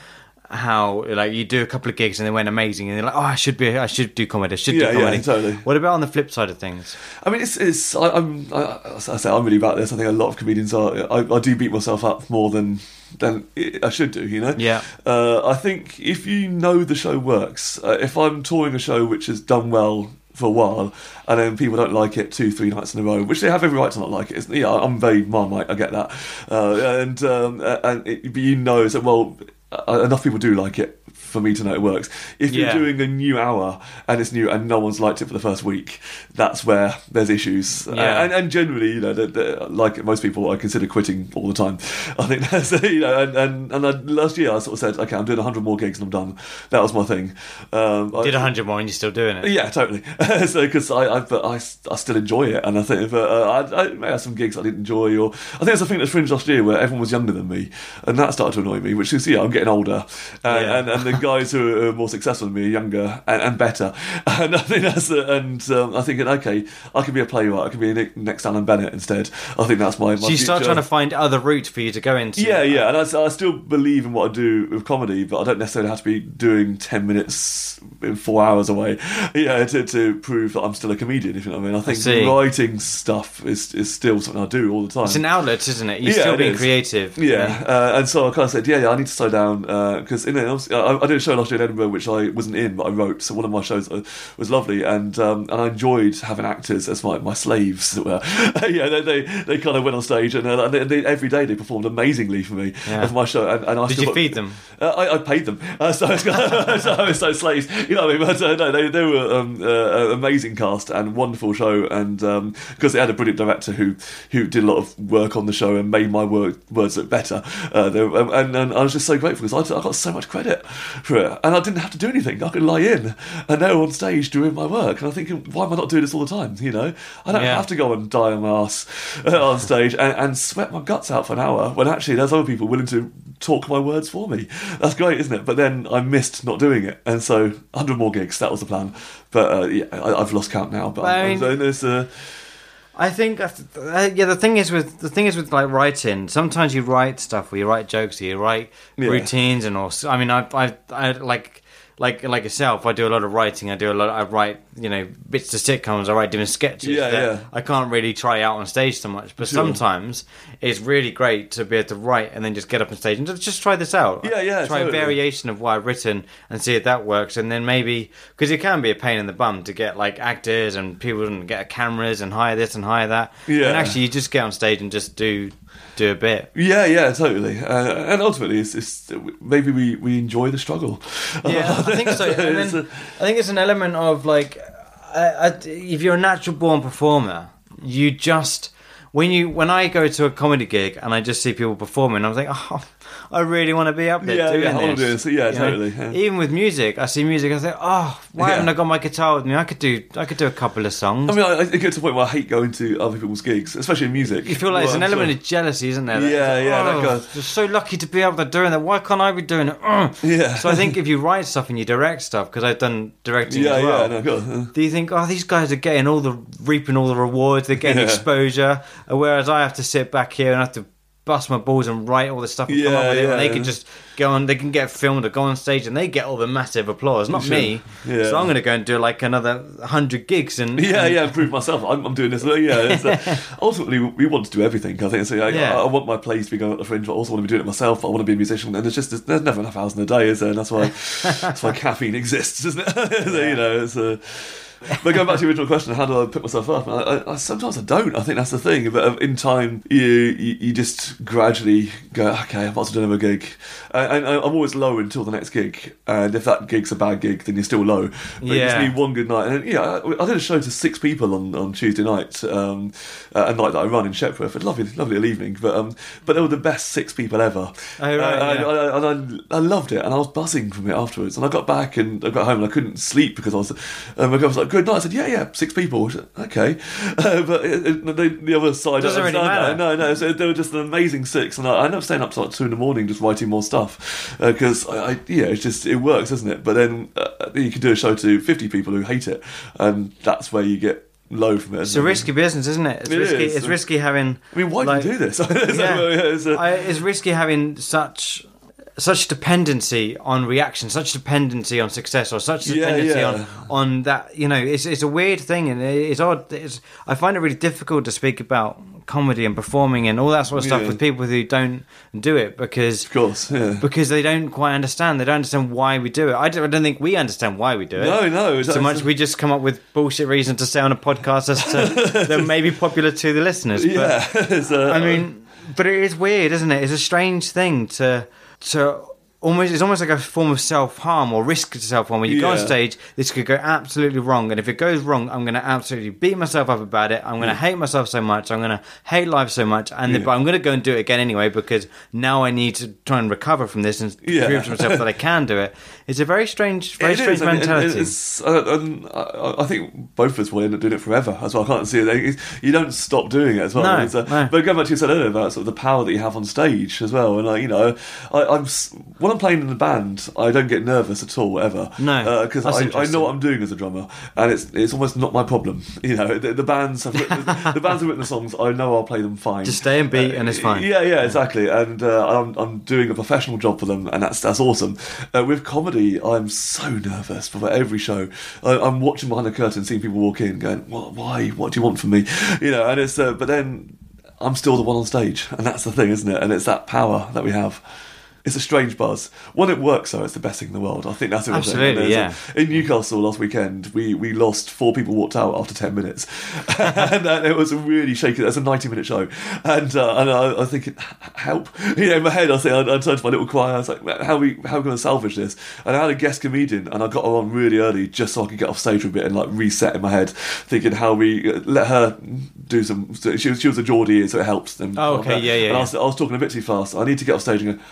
Speaker 1: How like you do a couple of gigs and they went amazing and you're like oh I should be I should do comedy I should
Speaker 2: Yeah,
Speaker 1: do
Speaker 2: yeah,
Speaker 1: comedy
Speaker 2: totally.
Speaker 1: what about on the flip side of things
Speaker 2: I mean, it's it's. I, I'm. I, I say I'm really about this. I think a lot of comedians are. I, I do beat myself up more than than I should do. You know.
Speaker 1: Yeah.
Speaker 2: Uh, I think if you know the show works, uh, if I'm touring a show which has done well for a while, and then people don't like it two, three nights in a row, which they have every right to not like it. Yeah, I'm very marmite. I get that. Uh, and um, and it, you know, so well, uh, enough people do like it for me to know it works. If
Speaker 1: Yeah.
Speaker 2: you're doing a new hour and it's new and no one's liked it for the first week, that's where there's issues.
Speaker 1: Yeah.
Speaker 2: And, and generally, you know, the, the, like most people, I consider quitting all the time. I think that's you know, and and, and I, last year I sort of said, okay, I'm doing 100 more gigs and I'm done. That was my thing. Um, I-
Speaker 1: did 100 more and you're still doing it
Speaker 2: yeah, totally. so because I, I, but I, I still enjoy it, and I think, but uh, I, I may have some gigs I didn't enjoy, or I think it's a thing that's fringe last year where everyone was younger than me, and that started to annoy me. Which is, yeah, I'm getting older, and,
Speaker 1: Yeah.
Speaker 2: and, and the guys who are more successful than me are younger and, and better, and I think that's, uh, and um, I think, okay, I can be a playwright, I can be Nick, next Alan Bennett instead. I think that's my. my
Speaker 1: so you start
Speaker 2: future.
Speaker 1: trying to find other routes for you to go into
Speaker 2: Yeah, yeah, and I, I still believe in what I do with comedy, but I don't necessarily have to be doing ten minutes in four hours away, yeah, to, to prove that I'm still a comedian. If you know what I mean, I think
Speaker 1: see.
Speaker 2: writing stuff is is still something I do all the time.
Speaker 1: it's an outlet isn't it you're
Speaker 2: Yeah,
Speaker 1: still
Speaker 2: it
Speaker 1: being
Speaker 2: is.
Speaker 1: creative
Speaker 2: Yeah, uh, and so I kind of said, yeah, yeah, I need to slow down because in it, obviously, I, I did a show last year in Edinburgh which I wasn't in, but I wrote. So one of my shows uh, was lovely, and um, and I enjoyed having actors as my, my slaves. It were. yeah, they, they they kind of went on stage, and, uh, they, they, every day they performed amazingly for me
Speaker 1: Yeah.
Speaker 2: as my show. And, and I
Speaker 1: did you
Speaker 2: got-
Speaker 1: feed them
Speaker 2: uh, I, I paid them, uh, so, so I was so slaves. You know what I mean? But uh, no, they, they were um, uh, an amazing cast and wonderful show, and because they had a brilliant director who who did a lot of work on the show and made my word, words look better. Uh, were- um, and, and I was just so grateful because I, I got so much credit for it, and I didn't have to do anything. I could lie in, and they were on stage doing my work. And I'm thinking, why am I not doing this all the time? You know, I don't
Speaker 1: Yeah.
Speaker 2: have to go and die on my ass uh, on stage and, and sweat my guts out for an hour when actually there's other people willing to talk my words for me. That's great, isn't it? But then I missed not doing it, and so 100 more gigs. That was the plan. But uh, yeah, I, I've lost count now. But
Speaker 1: I
Speaker 2: I'm,
Speaker 1: mean-
Speaker 2: so there's, uh,
Speaker 1: I think uh, yeah. The thing is with the thing is with like writing. Sometimes you write stuff where you write jokes, or you write
Speaker 2: Yeah.
Speaker 1: routines, and all. I mean, I, I, I like like like yourself. I do a lot of writing. I do a lot. I write you know bits to sitcoms. I write different sketches.
Speaker 2: Yeah,
Speaker 1: that
Speaker 2: yeah.
Speaker 1: I can't really try out on stage so much. But
Speaker 2: Sure.
Speaker 1: sometimes it's really great to be able to write and then just get up on stage and just, just try this out.
Speaker 2: Yeah, yeah,
Speaker 1: Try
Speaker 2: totally.
Speaker 1: a variation of what I've written and see if that works. And then maybe because it can be a pain in the bum to get like actors and people and get cameras and hire this and hire that.
Speaker 2: Yeah.
Speaker 1: And actually, you just get on stage and just do do a bit.
Speaker 2: yeah, yeah, totally. Uh, and ultimately, it's, it's maybe we, we enjoy the struggle.
Speaker 1: Yeah, I think so. And then,
Speaker 2: a-
Speaker 1: I think it's an element of like, uh, uh, if you're a natural born performer, you just when you when I go to a comedy gig and I just see people performing, I'm like, oh, I really want to be up there
Speaker 2: Yeah,
Speaker 1: doing
Speaker 2: yeah,
Speaker 1: this.
Speaker 2: do this. Yeah,
Speaker 1: You
Speaker 2: totally, yeah.
Speaker 1: Even with music, I see music, I think, oh, why
Speaker 2: Yeah.
Speaker 1: haven't I got my guitar with me? I could do I could do a couple of songs.
Speaker 2: I mean, I, I get to the point where I hate going to other people's gigs, especially in music.
Speaker 1: you feel like there's
Speaker 2: Well,
Speaker 1: an
Speaker 2: I'm
Speaker 1: element
Speaker 2: sure-
Speaker 1: of jealousy, isn't there? That
Speaker 2: Yeah,
Speaker 1: it's
Speaker 2: yeah, that
Speaker 1: Oh,
Speaker 2: goes-
Speaker 1: you're so lucky to be up there doing that. Why can't I be doing it? Mm.
Speaker 2: Yeah.
Speaker 1: So I think if you write stuff and you direct stuff, because I've done directing
Speaker 2: Yeah,
Speaker 1: as well.
Speaker 2: yeah, no, go on.
Speaker 1: Do you think, oh, these guys are getting all the reaping all the rewards, they're getting exposure, whereas I have to sit back here and have to bust my balls and write all this stuff and come up
Speaker 2: Yeah,
Speaker 1: with it, and they can just go on, they can get filmed or go on stage and they get all the massive applause, not
Speaker 2: Sure.
Speaker 1: me.
Speaker 2: Yeah.
Speaker 1: So I'm going to go and do like another hundred gigs and
Speaker 2: Yeah, yeah, prove myself. I'm, I'm doing this. Yeah, it's, uh, ultimately, we want to do everything. I think so. Like,
Speaker 1: Yeah.
Speaker 2: I, I want my plays to be going up the fringe, but I also want to be doing it myself. I want to be a musician, and there's just there's never enough hours in a day, is there? And that's why that's why caffeine exists, isn't it? So, you know, it's uh, but going back to the original question, how do I pick myself up? I, I, I, sometimes I don't. I think that's the thing. But uh, in time, you you, you just gradually go, okay, I've got to do another gig, and, and I'm always low until the next gig. And if that gig's a bad gig, then you're still low. But you just need one good night. And yeah, I, I did a show to six people on, on Tuesday night, um, a night that I run in Shepworth. A lovely, lovely little evening. But um, but they were the best six people ever.
Speaker 1: Oh, right,
Speaker 2: Uh,
Speaker 1: yeah.
Speaker 2: and, I, I, I loved it, and I was buzzing from it afterwards. And I got back and I got home and I couldn't sleep because I was. And my girl was like, "Good night." I said, "Yeah, yeah, six people." Said, okay, uh, but it, it, the, the other side
Speaker 1: Doesn't really matter.
Speaker 2: that. No, no. So they were just an amazing six, and I, I ended up staying up to like two in the morning just writing more stuff because I, I, yeah, it's just it works, doesn't it? But then uh, you can do a show to fifty people who hate it, and that's where you get low from it.
Speaker 1: It's a risky business, isn't it? It's
Speaker 2: It
Speaker 1: risky.
Speaker 2: is.
Speaker 1: It's risky having.
Speaker 2: I mean, why
Speaker 1: like-
Speaker 2: do you do this?
Speaker 1: Yeah.
Speaker 2: it's a-
Speaker 1: I, it's risky having such such dependency on reaction, such dependency on success, or such dependency
Speaker 2: yeah.
Speaker 1: on on that. You know, it's it's a weird thing, and it's odd. It's, I find it really difficult to speak about comedy and performing and all that sort of stuff
Speaker 2: Yeah.
Speaker 1: with people who don't do it because
Speaker 2: of course, yeah.
Speaker 1: because they don't quite understand. They don't understand why we do it. I don't, I don't think we understand why we do it.
Speaker 2: No, no,
Speaker 1: So much we just come up with bullshit reasons to say on a podcast as to that may be popular to the listeners. But
Speaker 2: yeah, uh,
Speaker 1: I mean, but it is weird, isn't it? It's a strange thing to to almost. It's almost like a form of self harm or risk to self harm. When you go on
Speaker 2: Yeah.
Speaker 1: stage, this could go absolutely wrong, and if it goes wrong, I'm going to absolutely beat myself up about it. I'm going to hate myself so much. I'm going to hate life so much, and then, but I'm going to go and do it again anyway because now I need to try and recover from this and
Speaker 2: Yeah.
Speaker 1: prove to myself that I can do it. It's a very strange, very
Speaker 2: It
Speaker 1: strange
Speaker 2: is, and- and
Speaker 1: mentality.
Speaker 2: it's, uh, and I, I think both of us will end up doing it forever as well. I can't see it. You don't stop doing it as well.
Speaker 1: No,
Speaker 2: It's, uh,
Speaker 1: no.
Speaker 2: But going back to what you said earlier about sort of the power that you have on stage as well, and like you know, I, I'm s- when I'm playing in the band, I don't get nervous at all ever.
Speaker 1: No,
Speaker 2: because
Speaker 1: that's
Speaker 2: I, I know what I'm doing as a drummer, and it's it's almost not my problem. You know, the, the bands have written, the bands have written the songs. I know I'll play them fine.
Speaker 1: Just stay and beat and it's fine.
Speaker 2: Yeah, yeah, exactly. And uh, I'm, I'm doing a professional job for them, and that's that's awesome. Uh, with comedy, I'm so nervous before every show. I, I'm watching behind the curtain, seeing people walk in, going, "What? Why? What do you want from me?" You know, and it's uh, but then I'm still the one on stage, and that's the thing, isn't it? And it's that power that we have. It's a strange buzz. When it works, though, it's the best thing in the world. I think that's thing.
Speaker 1: Absolutely, yeah.
Speaker 2: a- in Newcastle last weekend, we, we lost four people walked out after ten minutes, and uh, it was a really shaky. That's a ninety minute show, and uh, and I, I thinking, help! You know, in my head, I think I, I turned to my little choir. I was like, how are we how we going to salvage this? And I had a guest comedian, and I got her on really early just so I could get off stage for a bit and like reset in my head, thinking how we uh, let her do some. She was she was a Geordie, so it helped. And,
Speaker 1: Oh, okay, yeah, yeah,
Speaker 2: And I was, I was talking a bit too fast. I need to get off stage and go.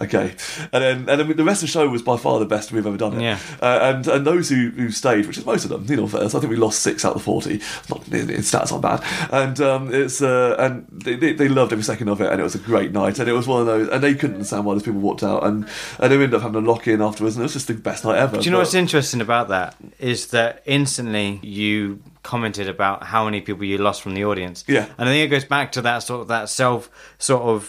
Speaker 2: Okay. And then, and then the rest of the show was by far the best we've ever done it.
Speaker 1: Yeah.
Speaker 2: Uh, and and those who, who stayed, which is most of them, you know, first, I think we lost six out of the forty. Not in, in stats aren't bad. And um, it's uh, and they, they, they loved every second of it, and it was a great night. And it was one of those, and they couldn't understand why those people walked out, and and they ended up having a lock in afterwards, and it was just the best night ever.
Speaker 1: Do you know
Speaker 2: But-
Speaker 1: what's interesting about that is that instantly you commented about how many people you lost from the audience.
Speaker 2: Yeah.
Speaker 1: and I think it goes back to that sort of that self sort of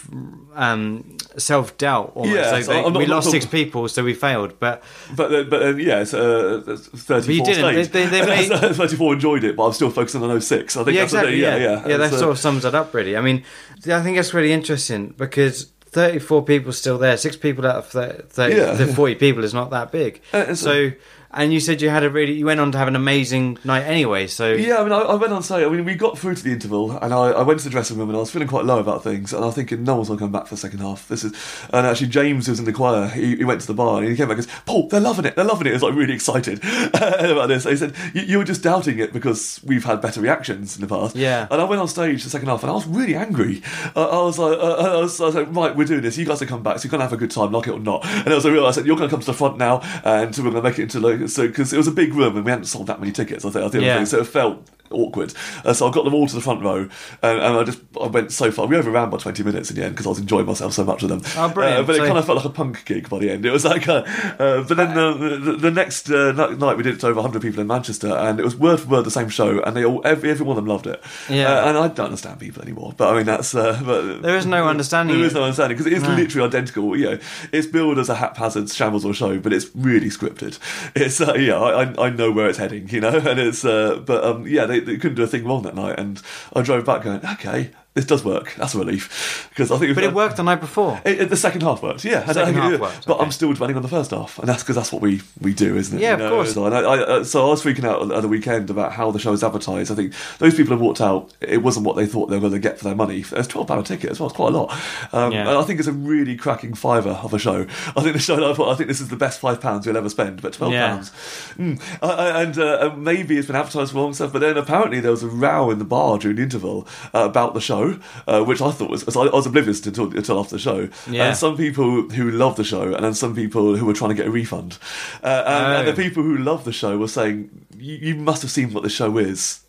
Speaker 1: um, self doubt.
Speaker 2: Yeah,
Speaker 1: like
Speaker 2: so
Speaker 1: they-
Speaker 2: not-
Speaker 1: we
Speaker 2: not
Speaker 1: lost six people, so we failed. But
Speaker 2: But uh, but uh, yeah, it's uh,
Speaker 1: didn't.
Speaker 2: stayed.
Speaker 1: They- they- they made-
Speaker 2: thirty-four enjoyed it, but I'm still focusing on 06. I think
Speaker 1: yeah, exactly.
Speaker 2: yeah,
Speaker 1: Yeah,
Speaker 2: yeah,
Speaker 1: yeah. that
Speaker 2: uh,
Speaker 1: sort of sums it up, really. I mean, I think that's really interesting because. 34 people still there. Six people out of 30, 30
Speaker 2: Yeah.
Speaker 1: the 40 people is not that big.
Speaker 2: Uh, it's-
Speaker 1: so, and you said you had a really, you went on to have an amazing night anyway. So,
Speaker 2: Yeah, I mean, I, I went on say, I mean, we got through to the interval, and I, I went to the dressing room, and I was feeling quite low about things, and I was thinking, no one's going to come back for the second half. This is, and actually, James, who was in the choir, he, he went to the bar, and he came back and goes, Paul, they're loving it, they're loving it. He was like really excited about this. He said, you, you were just doubting it because we've had better reactions in the past.
Speaker 1: Yeah.
Speaker 2: And I went on stage the second half, and I was really angry. Uh, I was like, uh, I, was, I was like, right, we're doing this. You guys are come back, so you're going to have a good time, like it or not. And it was a real. I said, you're going to come to the front now, and we're going to make it into like so because it was a big room, and we hadn't sold that many tickets. I think. I think
Speaker 1: Yeah.
Speaker 2: so it felt awkward. Uh, so I got them all to the front row, and, and I just I went so far. We overran by twenty minutes in the end because I was enjoying myself so much with them.
Speaker 1: Oh, brilliant.
Speaker 2: Uh, but it kind of felt like a punk gig by the end. It was like, a, uh, but then the, the, the next uh, night we did it to over hundred people in Manchester, and it was word for word the same show, and they all every, every one of them loved it.
Speaker 1: Yeah.
Speaker 2: Uh, and I don't understand people anymore, but I mean that's uh, but
Speaker 1: There is no understanding
Speaker 2: There is no understanding because it is
Speaker 1: No.
Speaker 2: literally identical. You know, it's billed as a haphazard shambles or show, but it's really scripted. It's uh, yeah, I, I- know where it's heading, you know, and it's uh, but um, yeah, they, they couldn't do a thing wrong that night, and I drove back going, okay, this does work. That's a relief because I think
Speaker 1: but it worked the night before.
Speaker 2: it, it- the second half worked, yeah.
Speaker 1: Second half
Speaker 2: yeah,
Speaker 1: worked,
Speaker 2: but
Speaker 1: okay.
Speaker 2: I'm still dwelling on the first half, and that's because that's what we, we do, isn't it?
Speaker 1: Yeah,
Speaker 2: You
Speaker 1: of course.
Speaker 2: So, I, I, uh, so I was freaking out at the weekend about how the show is advertised. I think those people have walked out, it wasn't what they thought they were going to get for their money. It's twelve pound a ticket as well. It's quite a lot. Um,
Speaker 1: Yeah.
Speaker 2: And I think it's a really cracking fiver of a show. I think the show I thought I think this is the best five pounds you'll ever spend, but twelve
Speaker 1: Yeah.
Speaker 2: pounds. Mm. I- I- and uh, maybe it's been advertised wrong stuff, but then apparently there was a row in the bar during the interval uh, about the show, uh, which I thought was I, I was oblivious until, until after the show.
Speaker 1: Yeah.
Speaker 2: And some people who love the show, and then some people who were trying to get a refund. Uh, and, and
Speaker 1: Oh.
Speaker 2: the people who love the show were saying, "You, you must have seen what the show is."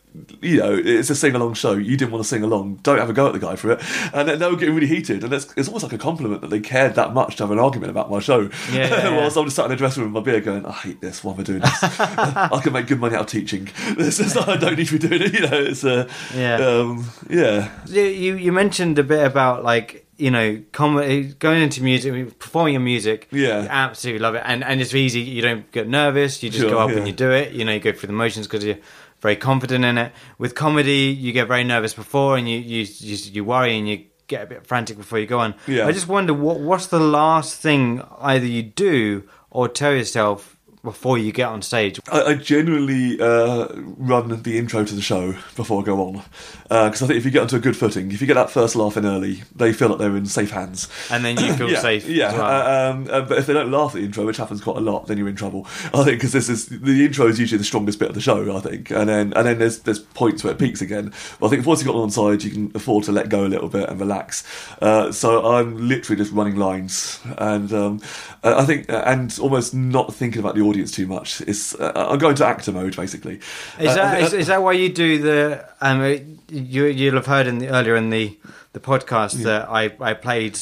Speaker 2: You know, it's a sing along show. You didn't want to sing along. Don't have a go at the guy for it. And then they were getting really heated. And it's, it's almost like a compliment that they cared that much to have an argument about my show.
Speaker 1: Yeah, yeah, yeah.
Speaker 2: Whilst I'm just sat in the dressing room with my beer going, I hate this. Why am I doing this? I can make good money out of teaching. This is I don't need to be doing it. You know, it's uh,
Speaker 1: Yeah.
Speaker 2: um, yeah,
Speaker 1: You you you mentioned a bit about like you know comedy going into music, performing your music.
Speaker 2: Yeah.
Speaker 1: you absolutely love it, and and it's easy. You don't get nervous. You just
Speaker 2: Sure,
Speaker 1: go up
Speaker 2: yeah.
Speaker 1: and you do it. You know, you go through the motions because you're very confident in it. With comedy, you get very nervous before, and you you you, you worry and you get a bit frantic before you go on.
Speaker 2: Yeah.
Speaker 1: I just wonder what what's the last thing either you do or tell yourself before you get on stage.
Speaker 2: I, I generally uh, run the intro to the show before I go on because I think if you get onto a good footing, if you get that first laugh in early, they feel like they're in safe hands.
Speaker 1: And then you feel
Speaker 2: yeah,
Speaker 1: safe.
Speaker 2: Yeah,
Speaker 1: as well.
Speaker 2: uh, um, uh, but if they don't laugh at the intro, which happens quite a lot, then you're in trouble. I think because this is the intro is usually the strongest bit of the show. I think, and then and then there's there's points where it peaks again. But I think once you've got on side, you can afford to let go a little bit and relax. Uh, so I'm literally just running lines, and um, uh, I think uh, and almost not thinking about the audience too much. It's uh, I'm going to actor mode basically.
Speaker 1: Is
Speaker 2: Uh,
Speaker 1: that
Speaker 2: uh,
Speaker 1: is, is that why you do the? Um, you you'll have heard in the earlier in the the podcast that I I played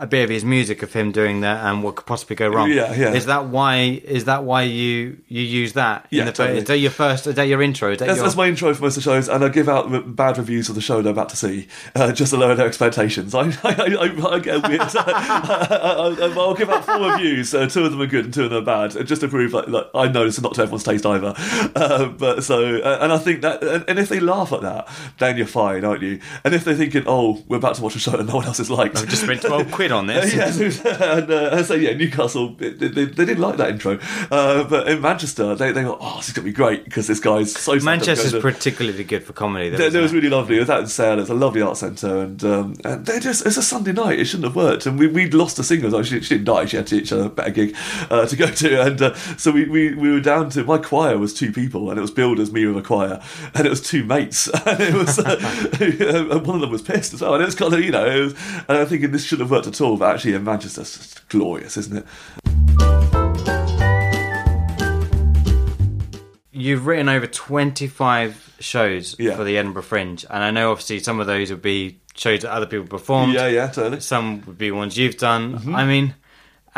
Speaker 1: a bit of his music of him doing that and what could possibly go wrong.
Speaker 2: Yeah, yeah.
Speaker 1: Is that why? Is that why you you use that? in
Speaker 2: Yeah,
Speaker 1: the,
Speaker 2: totally.
Speaker 1: Is that your first? Is that your intro? Is that
Speaker 2: That's,
Speaker 1: your,
Speaker 2: that's my intro for most of the shows, and I give out bad reviews of the show they're about to see, uh, just to lower their expectations. I, I, I, I get weird. I, will give out four reviews. Uh, two of them are good and two of them are bad, just to prove like, like I know it's not to everyone's taste either. Uh, but so, uh, and I think that, and, and if they laugh at that, then you're fine, aren't you? And if they're thinking, oh, we're about to watch a show that no one else has liked,
Speaker 1: I've just spent twelve quid on
Speaker 2: uh,
Speaker 1: this.
Speaker 2: yeah, and, uh, so yeah, Newcastle they, they, they didn't like that intro, uh, but in Manchester they they thought, oh, this is gonna be great because this guy's so.
Speaker 1: Manchester's
Speaker 2: fantastic."
Speaker 1: particularly good for comedy. Though, isn't
Speaker 2: that was really lovely. It was out in Sale. It's a lovely art centre, and um, and they just it's a Sunday night. It shouldn't have worked, and we we'd lost a singer. Like, she, she didn't die. She had to each a better gig uh, to go to, and uh, so we, we we were down to my choir was two people, and it was billed as me with a choir, and it was two mates, and it was uh, and one of them was pissed as well, and it was kind of you know, it was, and I'm thinking this shouldn't have worked at all. But actually, in Manchester, it's just glorious, isn't it?
Speaker 1: You've written over 25 shows
Speaker 2: Yeah.
Speaker 1: for the Edinburgh Fringe, and I know obviously some of those would be shows that other people performed.
Speaker 2: Yeah, yeah, totally.
Speaker 1: Some would be ones you've done.
Speaker 2: Mm-hmm.
Speaker 1: I mean,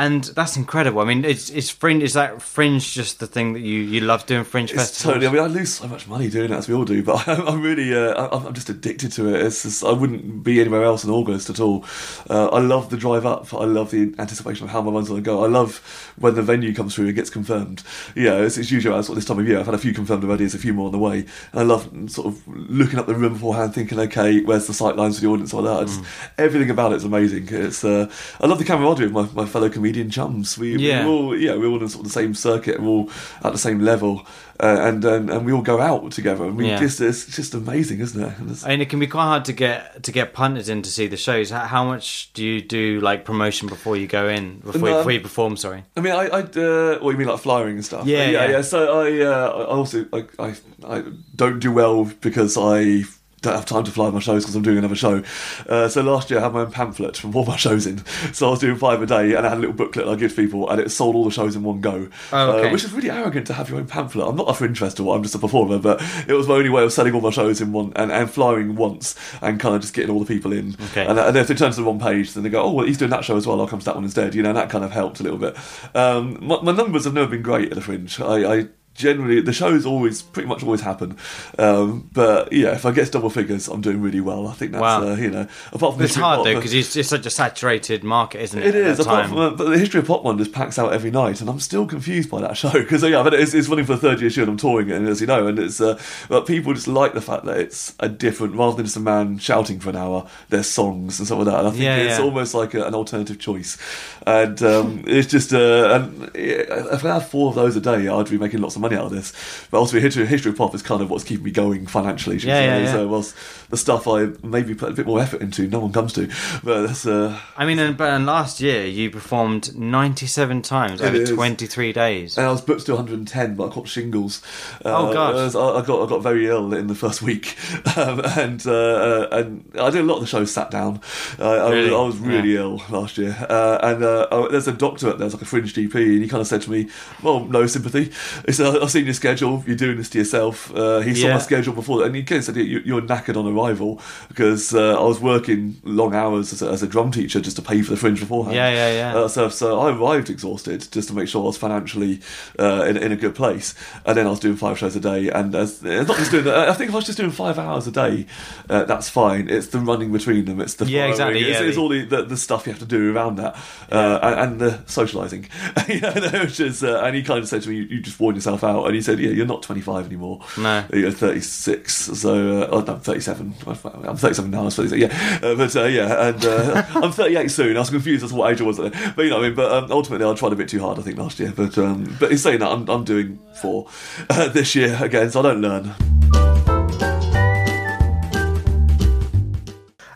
Speaker 1: and that's incredible. I mean, it's it's fringe. Is that fringe just the thing that you you love doing fringe
Speaker 2: It's
Speaker 1: festivals?
Speaker 2: totally. I mean, I lose so much money doing it, as we all do. But I'm, I'm really, uh, I'm, I'm just addicted to it. It's just, I wouldn't be anywhere else in August at all. Uh, I love the drive up. I love the anticipation of how my run's going to go. I love when the venue comes through and gets confirmed. Yeah, it's, it's usually around sort of this time of year. I've had a few confirmed already. There's a few more on the way. And I love sort of looking up the room beforehand, thinking, okay, where's the sight lines for the audience like that.
Speaker 1: Mm.
Speaker 2: Everything about it's amazing. It's. Uh, I love the camaraderie of my, my fellow comedian chums. We,
Speaker 1: Yeah.
Speaker 2: we're all yeah we're all in sort of the same circuit. We're all at the same level, uh, and, and and we all go out together. And we
Speaker 1: Yeah.
Speaker 2: just it's just amazing, isn't it? And it's-
Speaker 1: I mean, it can be quite hard to get to get punters in to see the shows. How, how much do you do like promotion before you go in before, you, before you perform? Sorry.
Speaker 2: I mean, I, I uh, what you mean like flyering and stuff?
Speaker 1: Yeah,
Speaker 2: yeah,
Speaker 1: yeah.
Speaker 2: So I, uh, I also I, I, I don't do well because I don't have time to fly my shows because I'm doing another show. Uh, so last year I had my own pamphlet from all my shows in. So I was doing five a day, and I had a little booklet I give people, and it sold all the shows in one go.
Speaker 1: Oh, okay.
Speaker 2: uh, which is really arrogant to have your own pamphlet. I'm not a fringe festival. I'm just a performer, but it was my only way of selling all my shows in one and, and flying once and kind of just getting all the people in.
Speaker 1: Okay.
Speaker 2: And, and if they turn to the wrong page, then they go, "Oh, well, he's doing that show as well. I'll come to that one instead." You know, and that kind of helped a little bit. Um, my, my numbers have never been great at the fringe. I, I generally the shows always pretty much always happen, um, but yeah, if I get double figures, I'm doing really well. I think that's
Speaker 1: Wow.
Speaker 2: uh, you know, apart from
Speaker 1: It's hard though
Speaker 2: uh,
Speaker 1: because it's, it's such a saturated market, isn't it?
Speaker 2: it is, apart
Speaker 1: time?
Speaker 2: from, uh, but the history of pop one just packs out every night, and I'm still confused by that show because yeah, but it's, it's running for the third year show, and I'm touring it, and as you know, and it's uh, but people just like the fact that it's a different rather than just a man shouting for an hour. There's songs and stuff like that, and I think
Speaker 1: Yeah,
Speaker 2: it's
Speaker 1: yeah.
Speaker 2: almost like a, an alternative choice, and um, it's just uh, and if I had four of those a day, I'd be making lots of money out of this. But also, history, history of pop is kind of what's keeping me going financially.
Speaker 1: Yeah, yeah, yeah.
Speaker 2: So, whilst the stuff I maybe put a bit more effort into, no one comes to, but that's. Uh,
Speaker 1: I mean, and, but and last year you performed 97 times over
Speaker 2: is.
Speaker 1: 23 days.
Speaker 2: And I was booked to 110, but I caught shingles. Uh,
Speaker 1: Oh, gosh.
Speaker 2: I, I got I got very ill in the first week, um, and uh, uh, and I did a lot of the shows sat down. Uh, I, was,
Speaker 1: Really?
Speaker 2: I was really
Speaker 1: Yeah.
Speaker 2: ill last year, uh, and uh, oh, there's a doctor up there, there's like a fringe GP, and he kind of said to me, "Well, no sympathy." He said, "I've seen your schedule. You're doing this to yourself." Uh, he saw
Speaker 1: Yeah.
Speaker 2: my schedule before, and he kind of said, "You- "You're knackered on arrival," because uh, I was working long hours as a, as a drum teacher just to pay for the fringe beforehand.
Speaker 1: Yeah, yeah, yeah.
Speaker 2: Uh, so, so I arrived exhausted just to make sure I was financially uh, in, in a good place, and then I was doing five shows a day. And as, not just doing. I think if I was just doing five hours a day, uh, that's fine. It's the running between them. It's the
Speaker 1: Yeah, exactly,
Speaker 2: It's,
Speaker 1: yeah,
Speaker 2: it's all the, the, the stuff you have to do around that, uh, and, and the socialising. yeah, which is, uh, and he kind of said to me, "You, you just worn yourself out." And he said, "Yeah, you're not 25 anymore.
Speaker 1: No.
Speaker 2: you're 36. So, uh, oh, no, I'm 37. I'm 37 now. I was 36. Yeah, uh, but uh, yeah, and uh, I'm 38 soon. I was confused as to what age I was. But you know, I mean, but um, ultimately, I tried a bit too hard. I think last year, but um, but in saying that, I'm, I'm doing four uh, this year again, so I don't learn.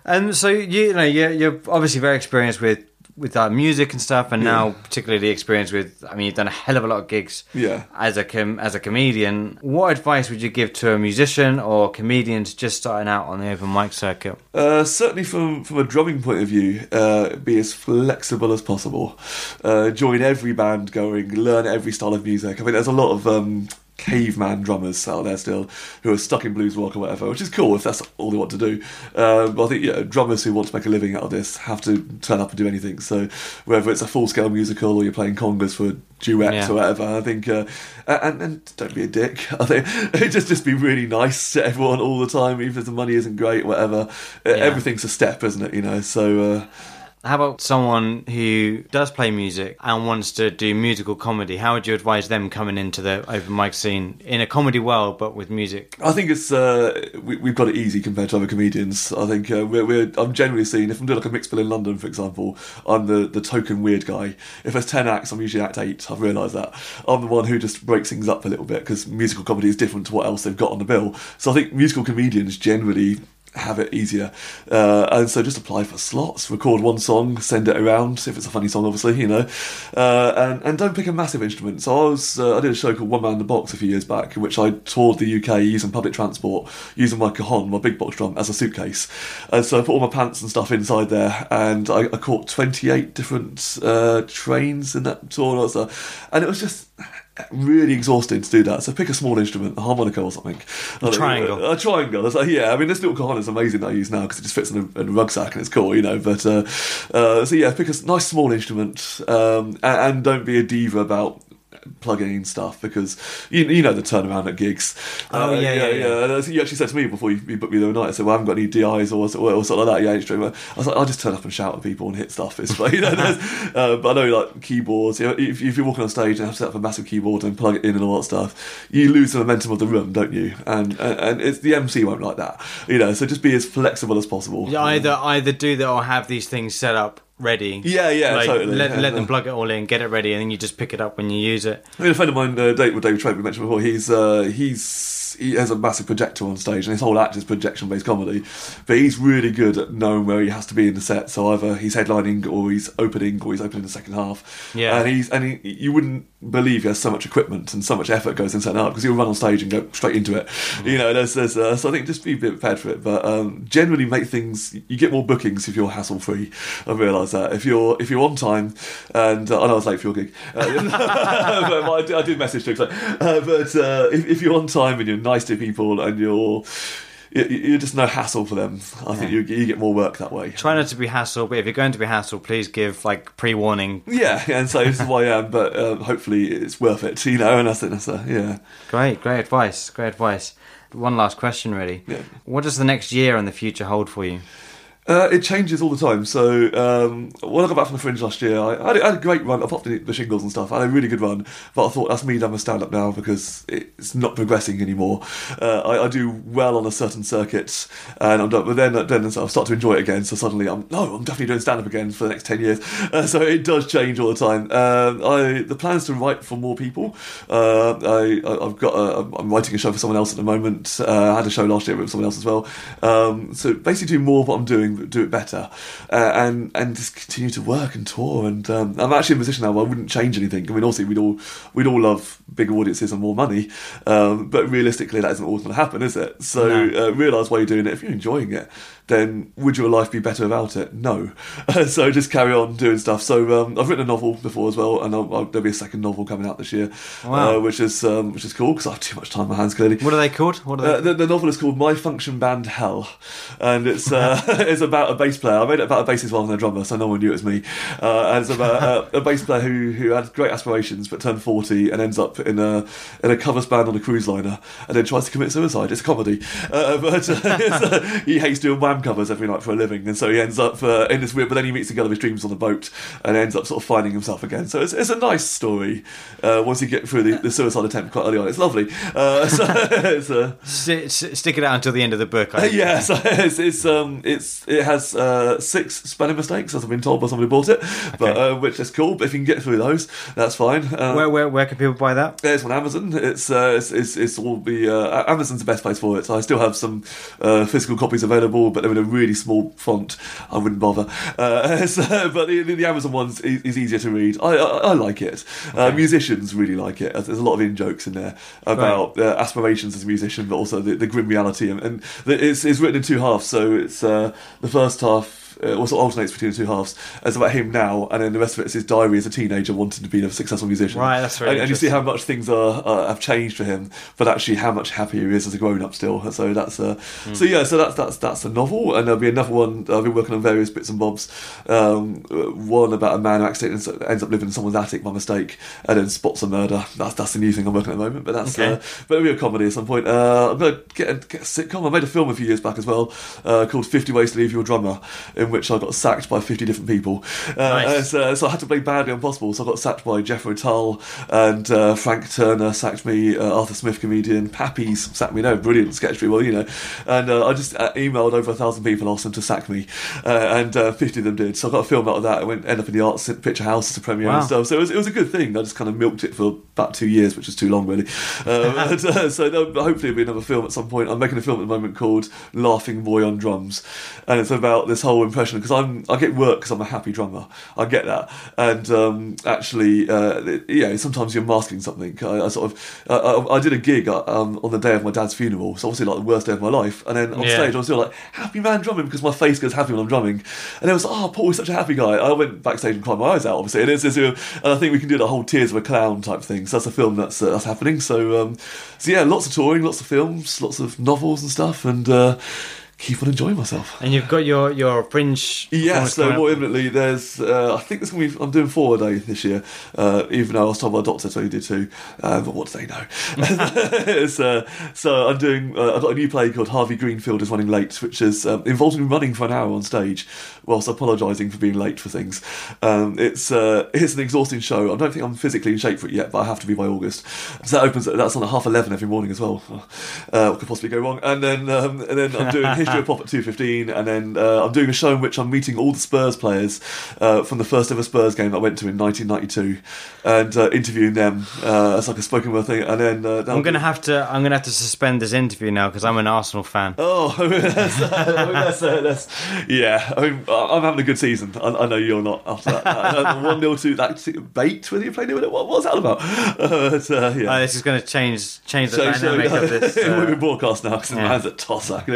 Speaker 1: And so you, you know you're, you're obviously very experienced with with that music and stuff, and now particularly the experience with. I mean, you've done a hell of a lot of gigs.
Speaker 2: Yeah.
Speaker 1: As a com- as a comedian, what advice would you give to a musician or comedians just starting out on the open mic circuit?
Speaker 2: Uh, certainly, from from a drumming point of view, uh, be as flexible as possible. Uh, join every band going, learn every style of music. I mean, there's a lot of um, caveman drummers out there still who are stuck in blues rock or whatever, which is cool if that's all they want to do. Um, but I think yeah, drummers who want to make a living out of this have to turn up and do anything. So whether it's a full scale musical or you're playing congas for duets
Speaker 1: Yeah.
Speaker 2: or whatever, I think, uh, and, and don't be a dick. I think just just be really nice to everyone all the time, even if the money isn't great, whatever. Uh, Everything's a step, isn't it? You know, so. Uh,
Speaker 1: How about someone who does play music and wants to do musical comedy? How would you advise them coming into the open mic scene in a comedy world, but with music?
Speaker 2: I think it's uh, we, we've got it easy compared to other comedians. I think uh, we're, we're I'm generally seen if I'm doing like a mixed bill in London, for example, I'm the, the token weird guy. If there's ten acts, I'm usually act eight. I've realised that I'm the one who just breaks things up a little bit because musical comedy is different to what else they've got on the bill. So I think musical comedians generally have it easier. Uh, and so just apply for slots, record one song, send it around, if it's a funny song, obviously, you know, uh, and and don't pick a massive instrument. So I was uh, I did a show called One Man in the Box a few years back, in which I toured the UK using public transport, using my cajon, my big box drum, as a suitcase. And so I put all my pants and stuff inside there, and I, I caught 28 different uh, trains in that tour, and, and it was just really exhausting to do that. So pick a small instrument, a harmonica or something.
Speaker 1: A triangle.
Speaker 2: A, a triangle. Like, yeah, I mean, this little cajon is amazing that I use now because it just fits in a, in a, rucksack and it's cool, you know. But uh, uh, so yeah, pick a nice small instrument um, and, and, don't be a diva about plugging in stuff because you, you know the turnaround at gigs.
Speaker 1: Oh uh, yeah, yeah, yeah,
Speaker 2: yeah. You actually said to me before you, you booked me the other night. I said, "Well, I haven't got any DIs or, or, or something like that." Yeah, straight. I was like, "I'll just turn up and shout at people and hit stuff." It's like, you know, uh, but I know like keyboards. You know, if, if, you're walking on stage and have to set up a massive keyboard and plug it in and all that stuff, you lose the momentum of the room, don't you? And and, and it's the MC won't like that, you know. So just be as flexible as possible.
Speaker 1: Yeah, either either do that or have these things set up ready.
Speaker 2: Yeah, yeah,
Speaker 1: like,
Speaker 2: totally.
Speaker 1: Let,
Speaker 2: yeah,
Speaker 1: let them plug it all in, get it ready, and then you just pick it up when you use it.
Speaker 2: I mean, a friend of mine, uh, David, David Trent, we mentioned before, he's uh, he's he has a massive projector on stage, and his whole act is projection based comedy. But he's really good at knowing where he has to be in the set. So either he's headlining, or he's opening, or he's opening the second half.
Speaker 1: Yeah,
Speaker 2: and he's and he, you wouldn't believe he has so much equipment and so much effort goes into setting up because he'll run on stage and go straight into it. Mm. You know, there's, there's uh, so I think just be a bit prepared for it. But um, generally, make things you get more bookings if you're hassle free. I realise that if you're if you're on time, and uh, I know I was late for your gig, uh, but I, did, I did message to uh, but uh, if, if you're on time and you're nice to people and you're you're just no hassle for them. I yeah. think you, you get more work that way.
Speaker 1: Try not to be hassle, but if you're going to be hassle, please give like pre-warning.
Speaker 2: Yeah, and so this is why I am, but um, hopefully it's worth it, you know. And I think that's a, yeah.
Speaker 1: Great, great advice, great advice. One last question, really.
Speaker 2: Yeah.
Speaker 1: What does the next year and the future hold for you?
Speaker 2: Uh, it changes all the time. So um, when I got back from the Fringe last year, I, I, had, I, had, a great run. I popped in the shingles and stuff. I had a really good run, but I thought that's me done with stand up now because it's not progressing anymore. Uh, I, I, do well on a certain circuit, and I'm done. But then, then I start to enjoy it again. So suddenly, I'm no, I'm definitely doing stand up again for the next ten years. Uh, so it does change all the time. Um, I the plans to write for more people. Uh, I, have got a, I'm writing a show for someone else at the moment. Uh, I had a show last year with someone else as well. Um, so basically, do more of what I'm doing do it better, uh, and and just continue to work and tour. And um, I'm actually in a position now where I wouldn't change anything. I mean, obviously we'd all we'd all love bigger audiences and more money, um, but realistically that isn't always going to happen, is it? So no. uh, realise why you're doing it. If you're enjoying it, then would your life be better without it? No. so just carry on doing stuff. So um, I've written a novel before as well, and I'll, I'll, there'll be a second novel coming out this year,
Speaker 1: wow.
Speaker 2: uh, which is um, which is cool because I have too much time on my hands. Clearly,
Speaker 1: what are they called? What are they?
Speaker 2: Uh, the, the, novel is called My Function Band Hell, and it's uh, it's about a bass player. I made it about a bassist rather than a drummer, so no one knew it was me. Uh, and it's about uh, a bass player who who had great aspirations but turned forty and ends up in a in a covers band on a cruise liner, and then tries to commit suicide. It's a comedy, uh, but he hates doing Wham covers every night for a living, and so he ends up uh, in this weird. But then he meets the girl of his dreams on the boat, and ends up sort of finding himself again. So it's, it's a nice story. Uh, once you get through the, the, suicide attempt quite early on, it's lovely. Uh, so it's, uh,
Speaker 1: S- stick it out until the end of the book.
Speaker 2: I yeah, so it's it's, um, it's it has uh, six spelling mistakes as I've been told by somebody who bought it, okay. but uh, which is cool. But if you can get through those, that's fine.
Speaker 1: where, where where can people buy that?
Speaker 2: It's on Amazon. It's it's, it's, it's all the Amazon's the best place for it. So I still have some physical copies available, but they're in a really small font. I wouldn't bother. Uh, so, but the, the, Amazon one's is, is easier to read. I, I, I like it. Uh, okay. Uh, musicians really like it. There's a lot of in jokes in there about right. uh, aspirations as a musician, but also the, the grim reality. And, and it's, it's written in two halves. So it's uh, the first half uh, also alternates between the two halves. It's about him now, and then the rest of it is his diary as a teenager wanting to be a successful musician.
Speaker 1: Right, that's
Speaker 2: right. And, and, you see how much things are uh, have changed for him, but actually how much happier he is as a grown up still. So that's uh, mm. so yeah. So that's that's that's a novel, and there'll be another one. I've been working on various bits and bobs. Um, one about a man who accidentally ends up living in someone's attic by mistake, and then spots a murder. That's that's the new thing I'm working on at the moment. But that's okay. uh, but it'll be a comedy at some point. Uh, I'm gonna get a, get a sitcom. I made a film a few years back as well uh, called Fifty Ways to Leave Your Drummer in which I got sacked by 50 different people. Uh,
Speaker 1: Nice.
Speaker 2: so, so I had to play badly on possible. So I got sacked by Jethro Tull and uh, Frank Turner sacked me, uh, Arthur Smith comedian, Pappy's sacked me. No, brilliant sketch people, you know. And uh, I just uh, emailed over a thousand people, asked them to sack me, uh, and uh, 50 of them did. So I got a film out of that. I went end up in the Arts Picture House as a premiere
Speaker 1: Wow.
Speaker 2: and stuff. So it was, it was a good thing. I just kind of milked it for about two years, which is too long, really. Uh, but, uh, so hopefully it'll be another film at some point. I'm making a film at the moment called Laughing Boy on Drums, and it's about this whole impression because I'm I get work because I'm a happy drummer. I get that, and um, actually, uh, it- yeah, sometimes you're masking something. I, I sort of I, I, did a gig uh, um, on the day of my dad's funeral, so obviously like the worst day of my life, and then on
Speaker 1: Yeah.
Speaker 2: stage I was still like happy man drumming because my face goes happy when I'm drumming, and it was oh Paul is such a happy guy. I went backstage and cried my eyes out. Obviously, and it's, it's, and I think we can do the whole tears of a clown type thing. So that's a film that's uh, that's happening. So um, so yeah, lots of touring, lots of films, lots of novels and stuff, and uh, keep on enjoying myself.
Speaker 1: And you've got your your fringe.
Speaker 2: Yeah,
Speaker 1: performance
Speaker 2: so more imminently, there's. Uh, I think there's going to be. I'm doing four a day this year, uh, even though I was told by a doctor so he did too. Uh, but what do they know? uh, so I'm doing. Uh, I've got a new play called Harvey Greenfield is running late, which is um, involves me running for an hour on stage whilst apologising for being late for things. Um, it's uh, it's an exhausting show. I don't think I'm physically in shape for it yet, but I have to be by August. So that opens. That's on at half eleven every morning as well. Uh, what could possibly go wrong? And then um, and then I'm doing History of Pop at two fifteen, and then uh, I'm doing a show in which I'm meeting all the Spurs players uh, from the first ever Spurs game I went to in 1992, and uh, interviewing them uh, as like a spoken word thing. And then uh,
Speaker 1: I'm gonna have to. I'm gonna have to suspend this interview now because I'm an Arsenal fan.
Speaker 2: Oh, I mean, that's, I mean, that's, that's, yeah. I mean, I'm having a good season. I, I know you're not after that. One 0 to that bait whether you played it. What, what's that about? But, uh, yeah.
Speaker 1: Oh, this is going to change change the
Speaker 2: So, so,
Speaker 1: dynamic of this.
Speaker 2: it won't be broadcast now because the
Speaker 1: yeah.
Speaker 2: man's at Tossack.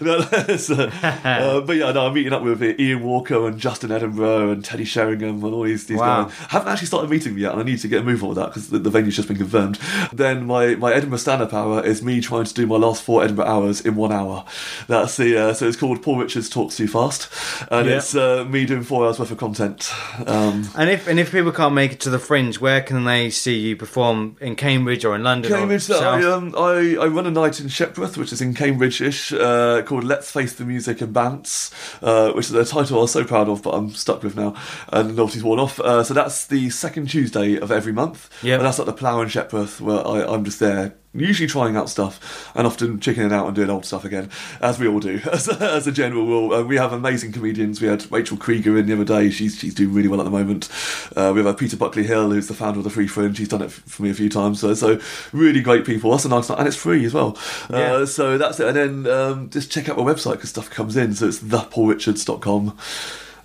Speaker 2: No, that's, uh, uh, but yeah, no, I'm meeting up with Ian Walker and Justin Edinburgh and Teddy Sheringham and all these, these
Speaker 1: Wow.
Speaker 2: guys. I haven't actually started meeting them yet, and I need to get a move on with that because the, the venue's just been confirmed. Then my, my Edinburgh stand-up hour is me trying to do my last four Edinburgh hours in one hour. That's the uh, so it's called Paul Richards Talks Too Fast, and
Speaker 1: Yeah.
Speaker 2: it's uh, me doing four hours worth of content. Um,
Speaker 1: and if and if people can't make it to the Fringe, where can they see you perform in Cambridge or in London?
Speaker 2: Cambridge. I, um, I I run a night in Shepreth, which is in Cambridge-ish, uh, called "Let's Face the Music and Bants," uh, which is a title I was so proud of, but I'm stuck with now, and the novelty's worn off. Uh, so that's the second Tuesday of every month,
Speaker 1: Yep.
Speaker 2: and that's at the Plough in Shepreth, where I, I'm just there. Usually trying out stuff and often chickening out and doing old stuff again, as we all do. As a, as a general rule, uh, we have amazing comedians. We had Rachel Krieger in the other day. She's she's doing really well at the moment. Uh, we have Peter Buckley Hill, who's the founder of the Free Fringe. He's done it for me a few times. So, so really great people. That's a nice night, and it's free as well.
Speaker 1: Yeah.
Speaker 2: Uh, so that's it. And then um, just check out my website because stuff comes in. So it's thepaulrichards.com.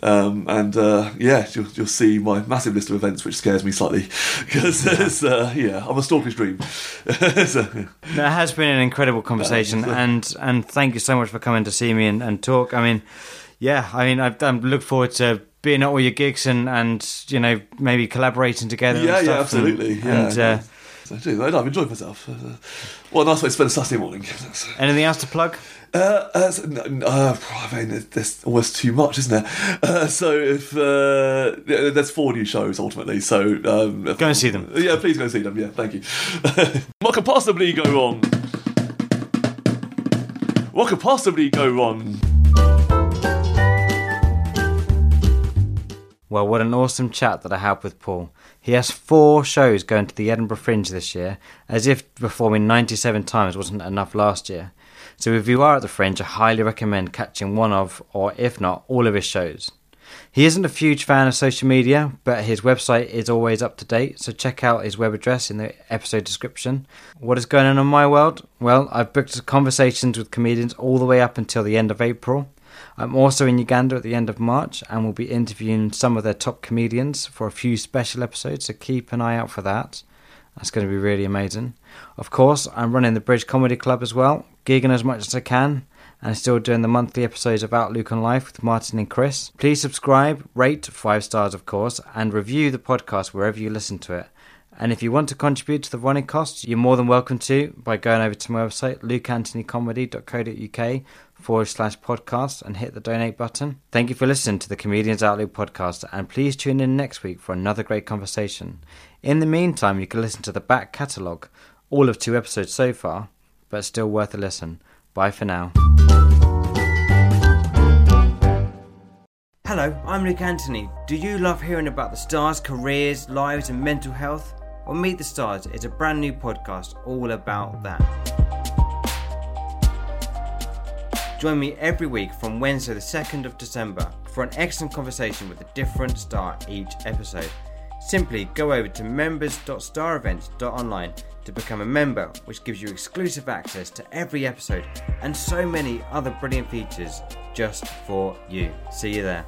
Speaker 2: Um, and uh, yeah, you'll, you'll see my massive list of events, which scares me slightly because it's uh, yeah, I'm a stalker's dream. so,
Speaker 1: No, it has been an incredible conversation, and and thank you so much for coming to see me and, and talk. I mean, yeah, I mean, I, I look forward to being at all your gigs and and you know maybe collaborating together. and
Speaker 2: yeah, yeah, absolutely.
Speaker 1: And,
Speaker 2: yeah,
Speaker 1: and, uh,
Speaker 2: I- I've enjoyed myself. Uh, what a nice way to spend a Saturday morning.
Speaker 1: anything else to plug?
Speaker 2: Uh, uh, so, uh, I mean, there's- almost too much, isn't there? Uh, so if uh, there's four new shows ultimately, so um,
Speaker 1: Go and see them.
Speaker 2: Yeah, please go and see them. Yeah, thank you. what could possibly go wrong? What could possibly go wrong?
Speaker 1: Well, what an awesome chat that I had with Paul. He has four shows going to the Edinburgh Fringe this year, as if performing 97 times wasn't enough last year. So if you are at the Fringe, I highly recommend catching one of, or if not, all of his shows. He isn't a huge fan of social media, but his website is always up to date, so check out his web address in the episode description. What is going on in my world? Well, I've booked conversations with comedians all the way up until the end of April. I'm also in Uganda at the end of March and will be interviewing some of their top comedians for a few special episodes, so keep an eye out for that. That's going to be really amazing. Of course, I'm running the Bridge Comedy Club as well, gigging as much as I can, and still doing the monthly episodes of Outluke on Life with Martin and Chris. Please subscribe, rate five stars, of course, and review the podcast wherever you listen to it. And if you want to contribute to the running costs, you're more than welcome to by going over to my website, lukeanthonycomedy.co.uk forward slash podcast and hit the donate button. Thank you for listening to the Comedians Outluke podcast, and please tune in next week for another great conversation. In the meantime, you can listen to the back catalogue, all of two episodes so far, but still worth a listen. Bye for now. Hello, I'm Luke Anthony. Do you love hearing about the stars' careers, lives, and mental health? Well, Meet the Stars is a brand new podcast all about that. Join me every week from Wednesday, the 2nd of December, for an excellent conversation with a different star each episode. Simply go over to members.starevents.online to become a member, which gives you exclusive access to every episode and so many other brilliant features just for you. See you there.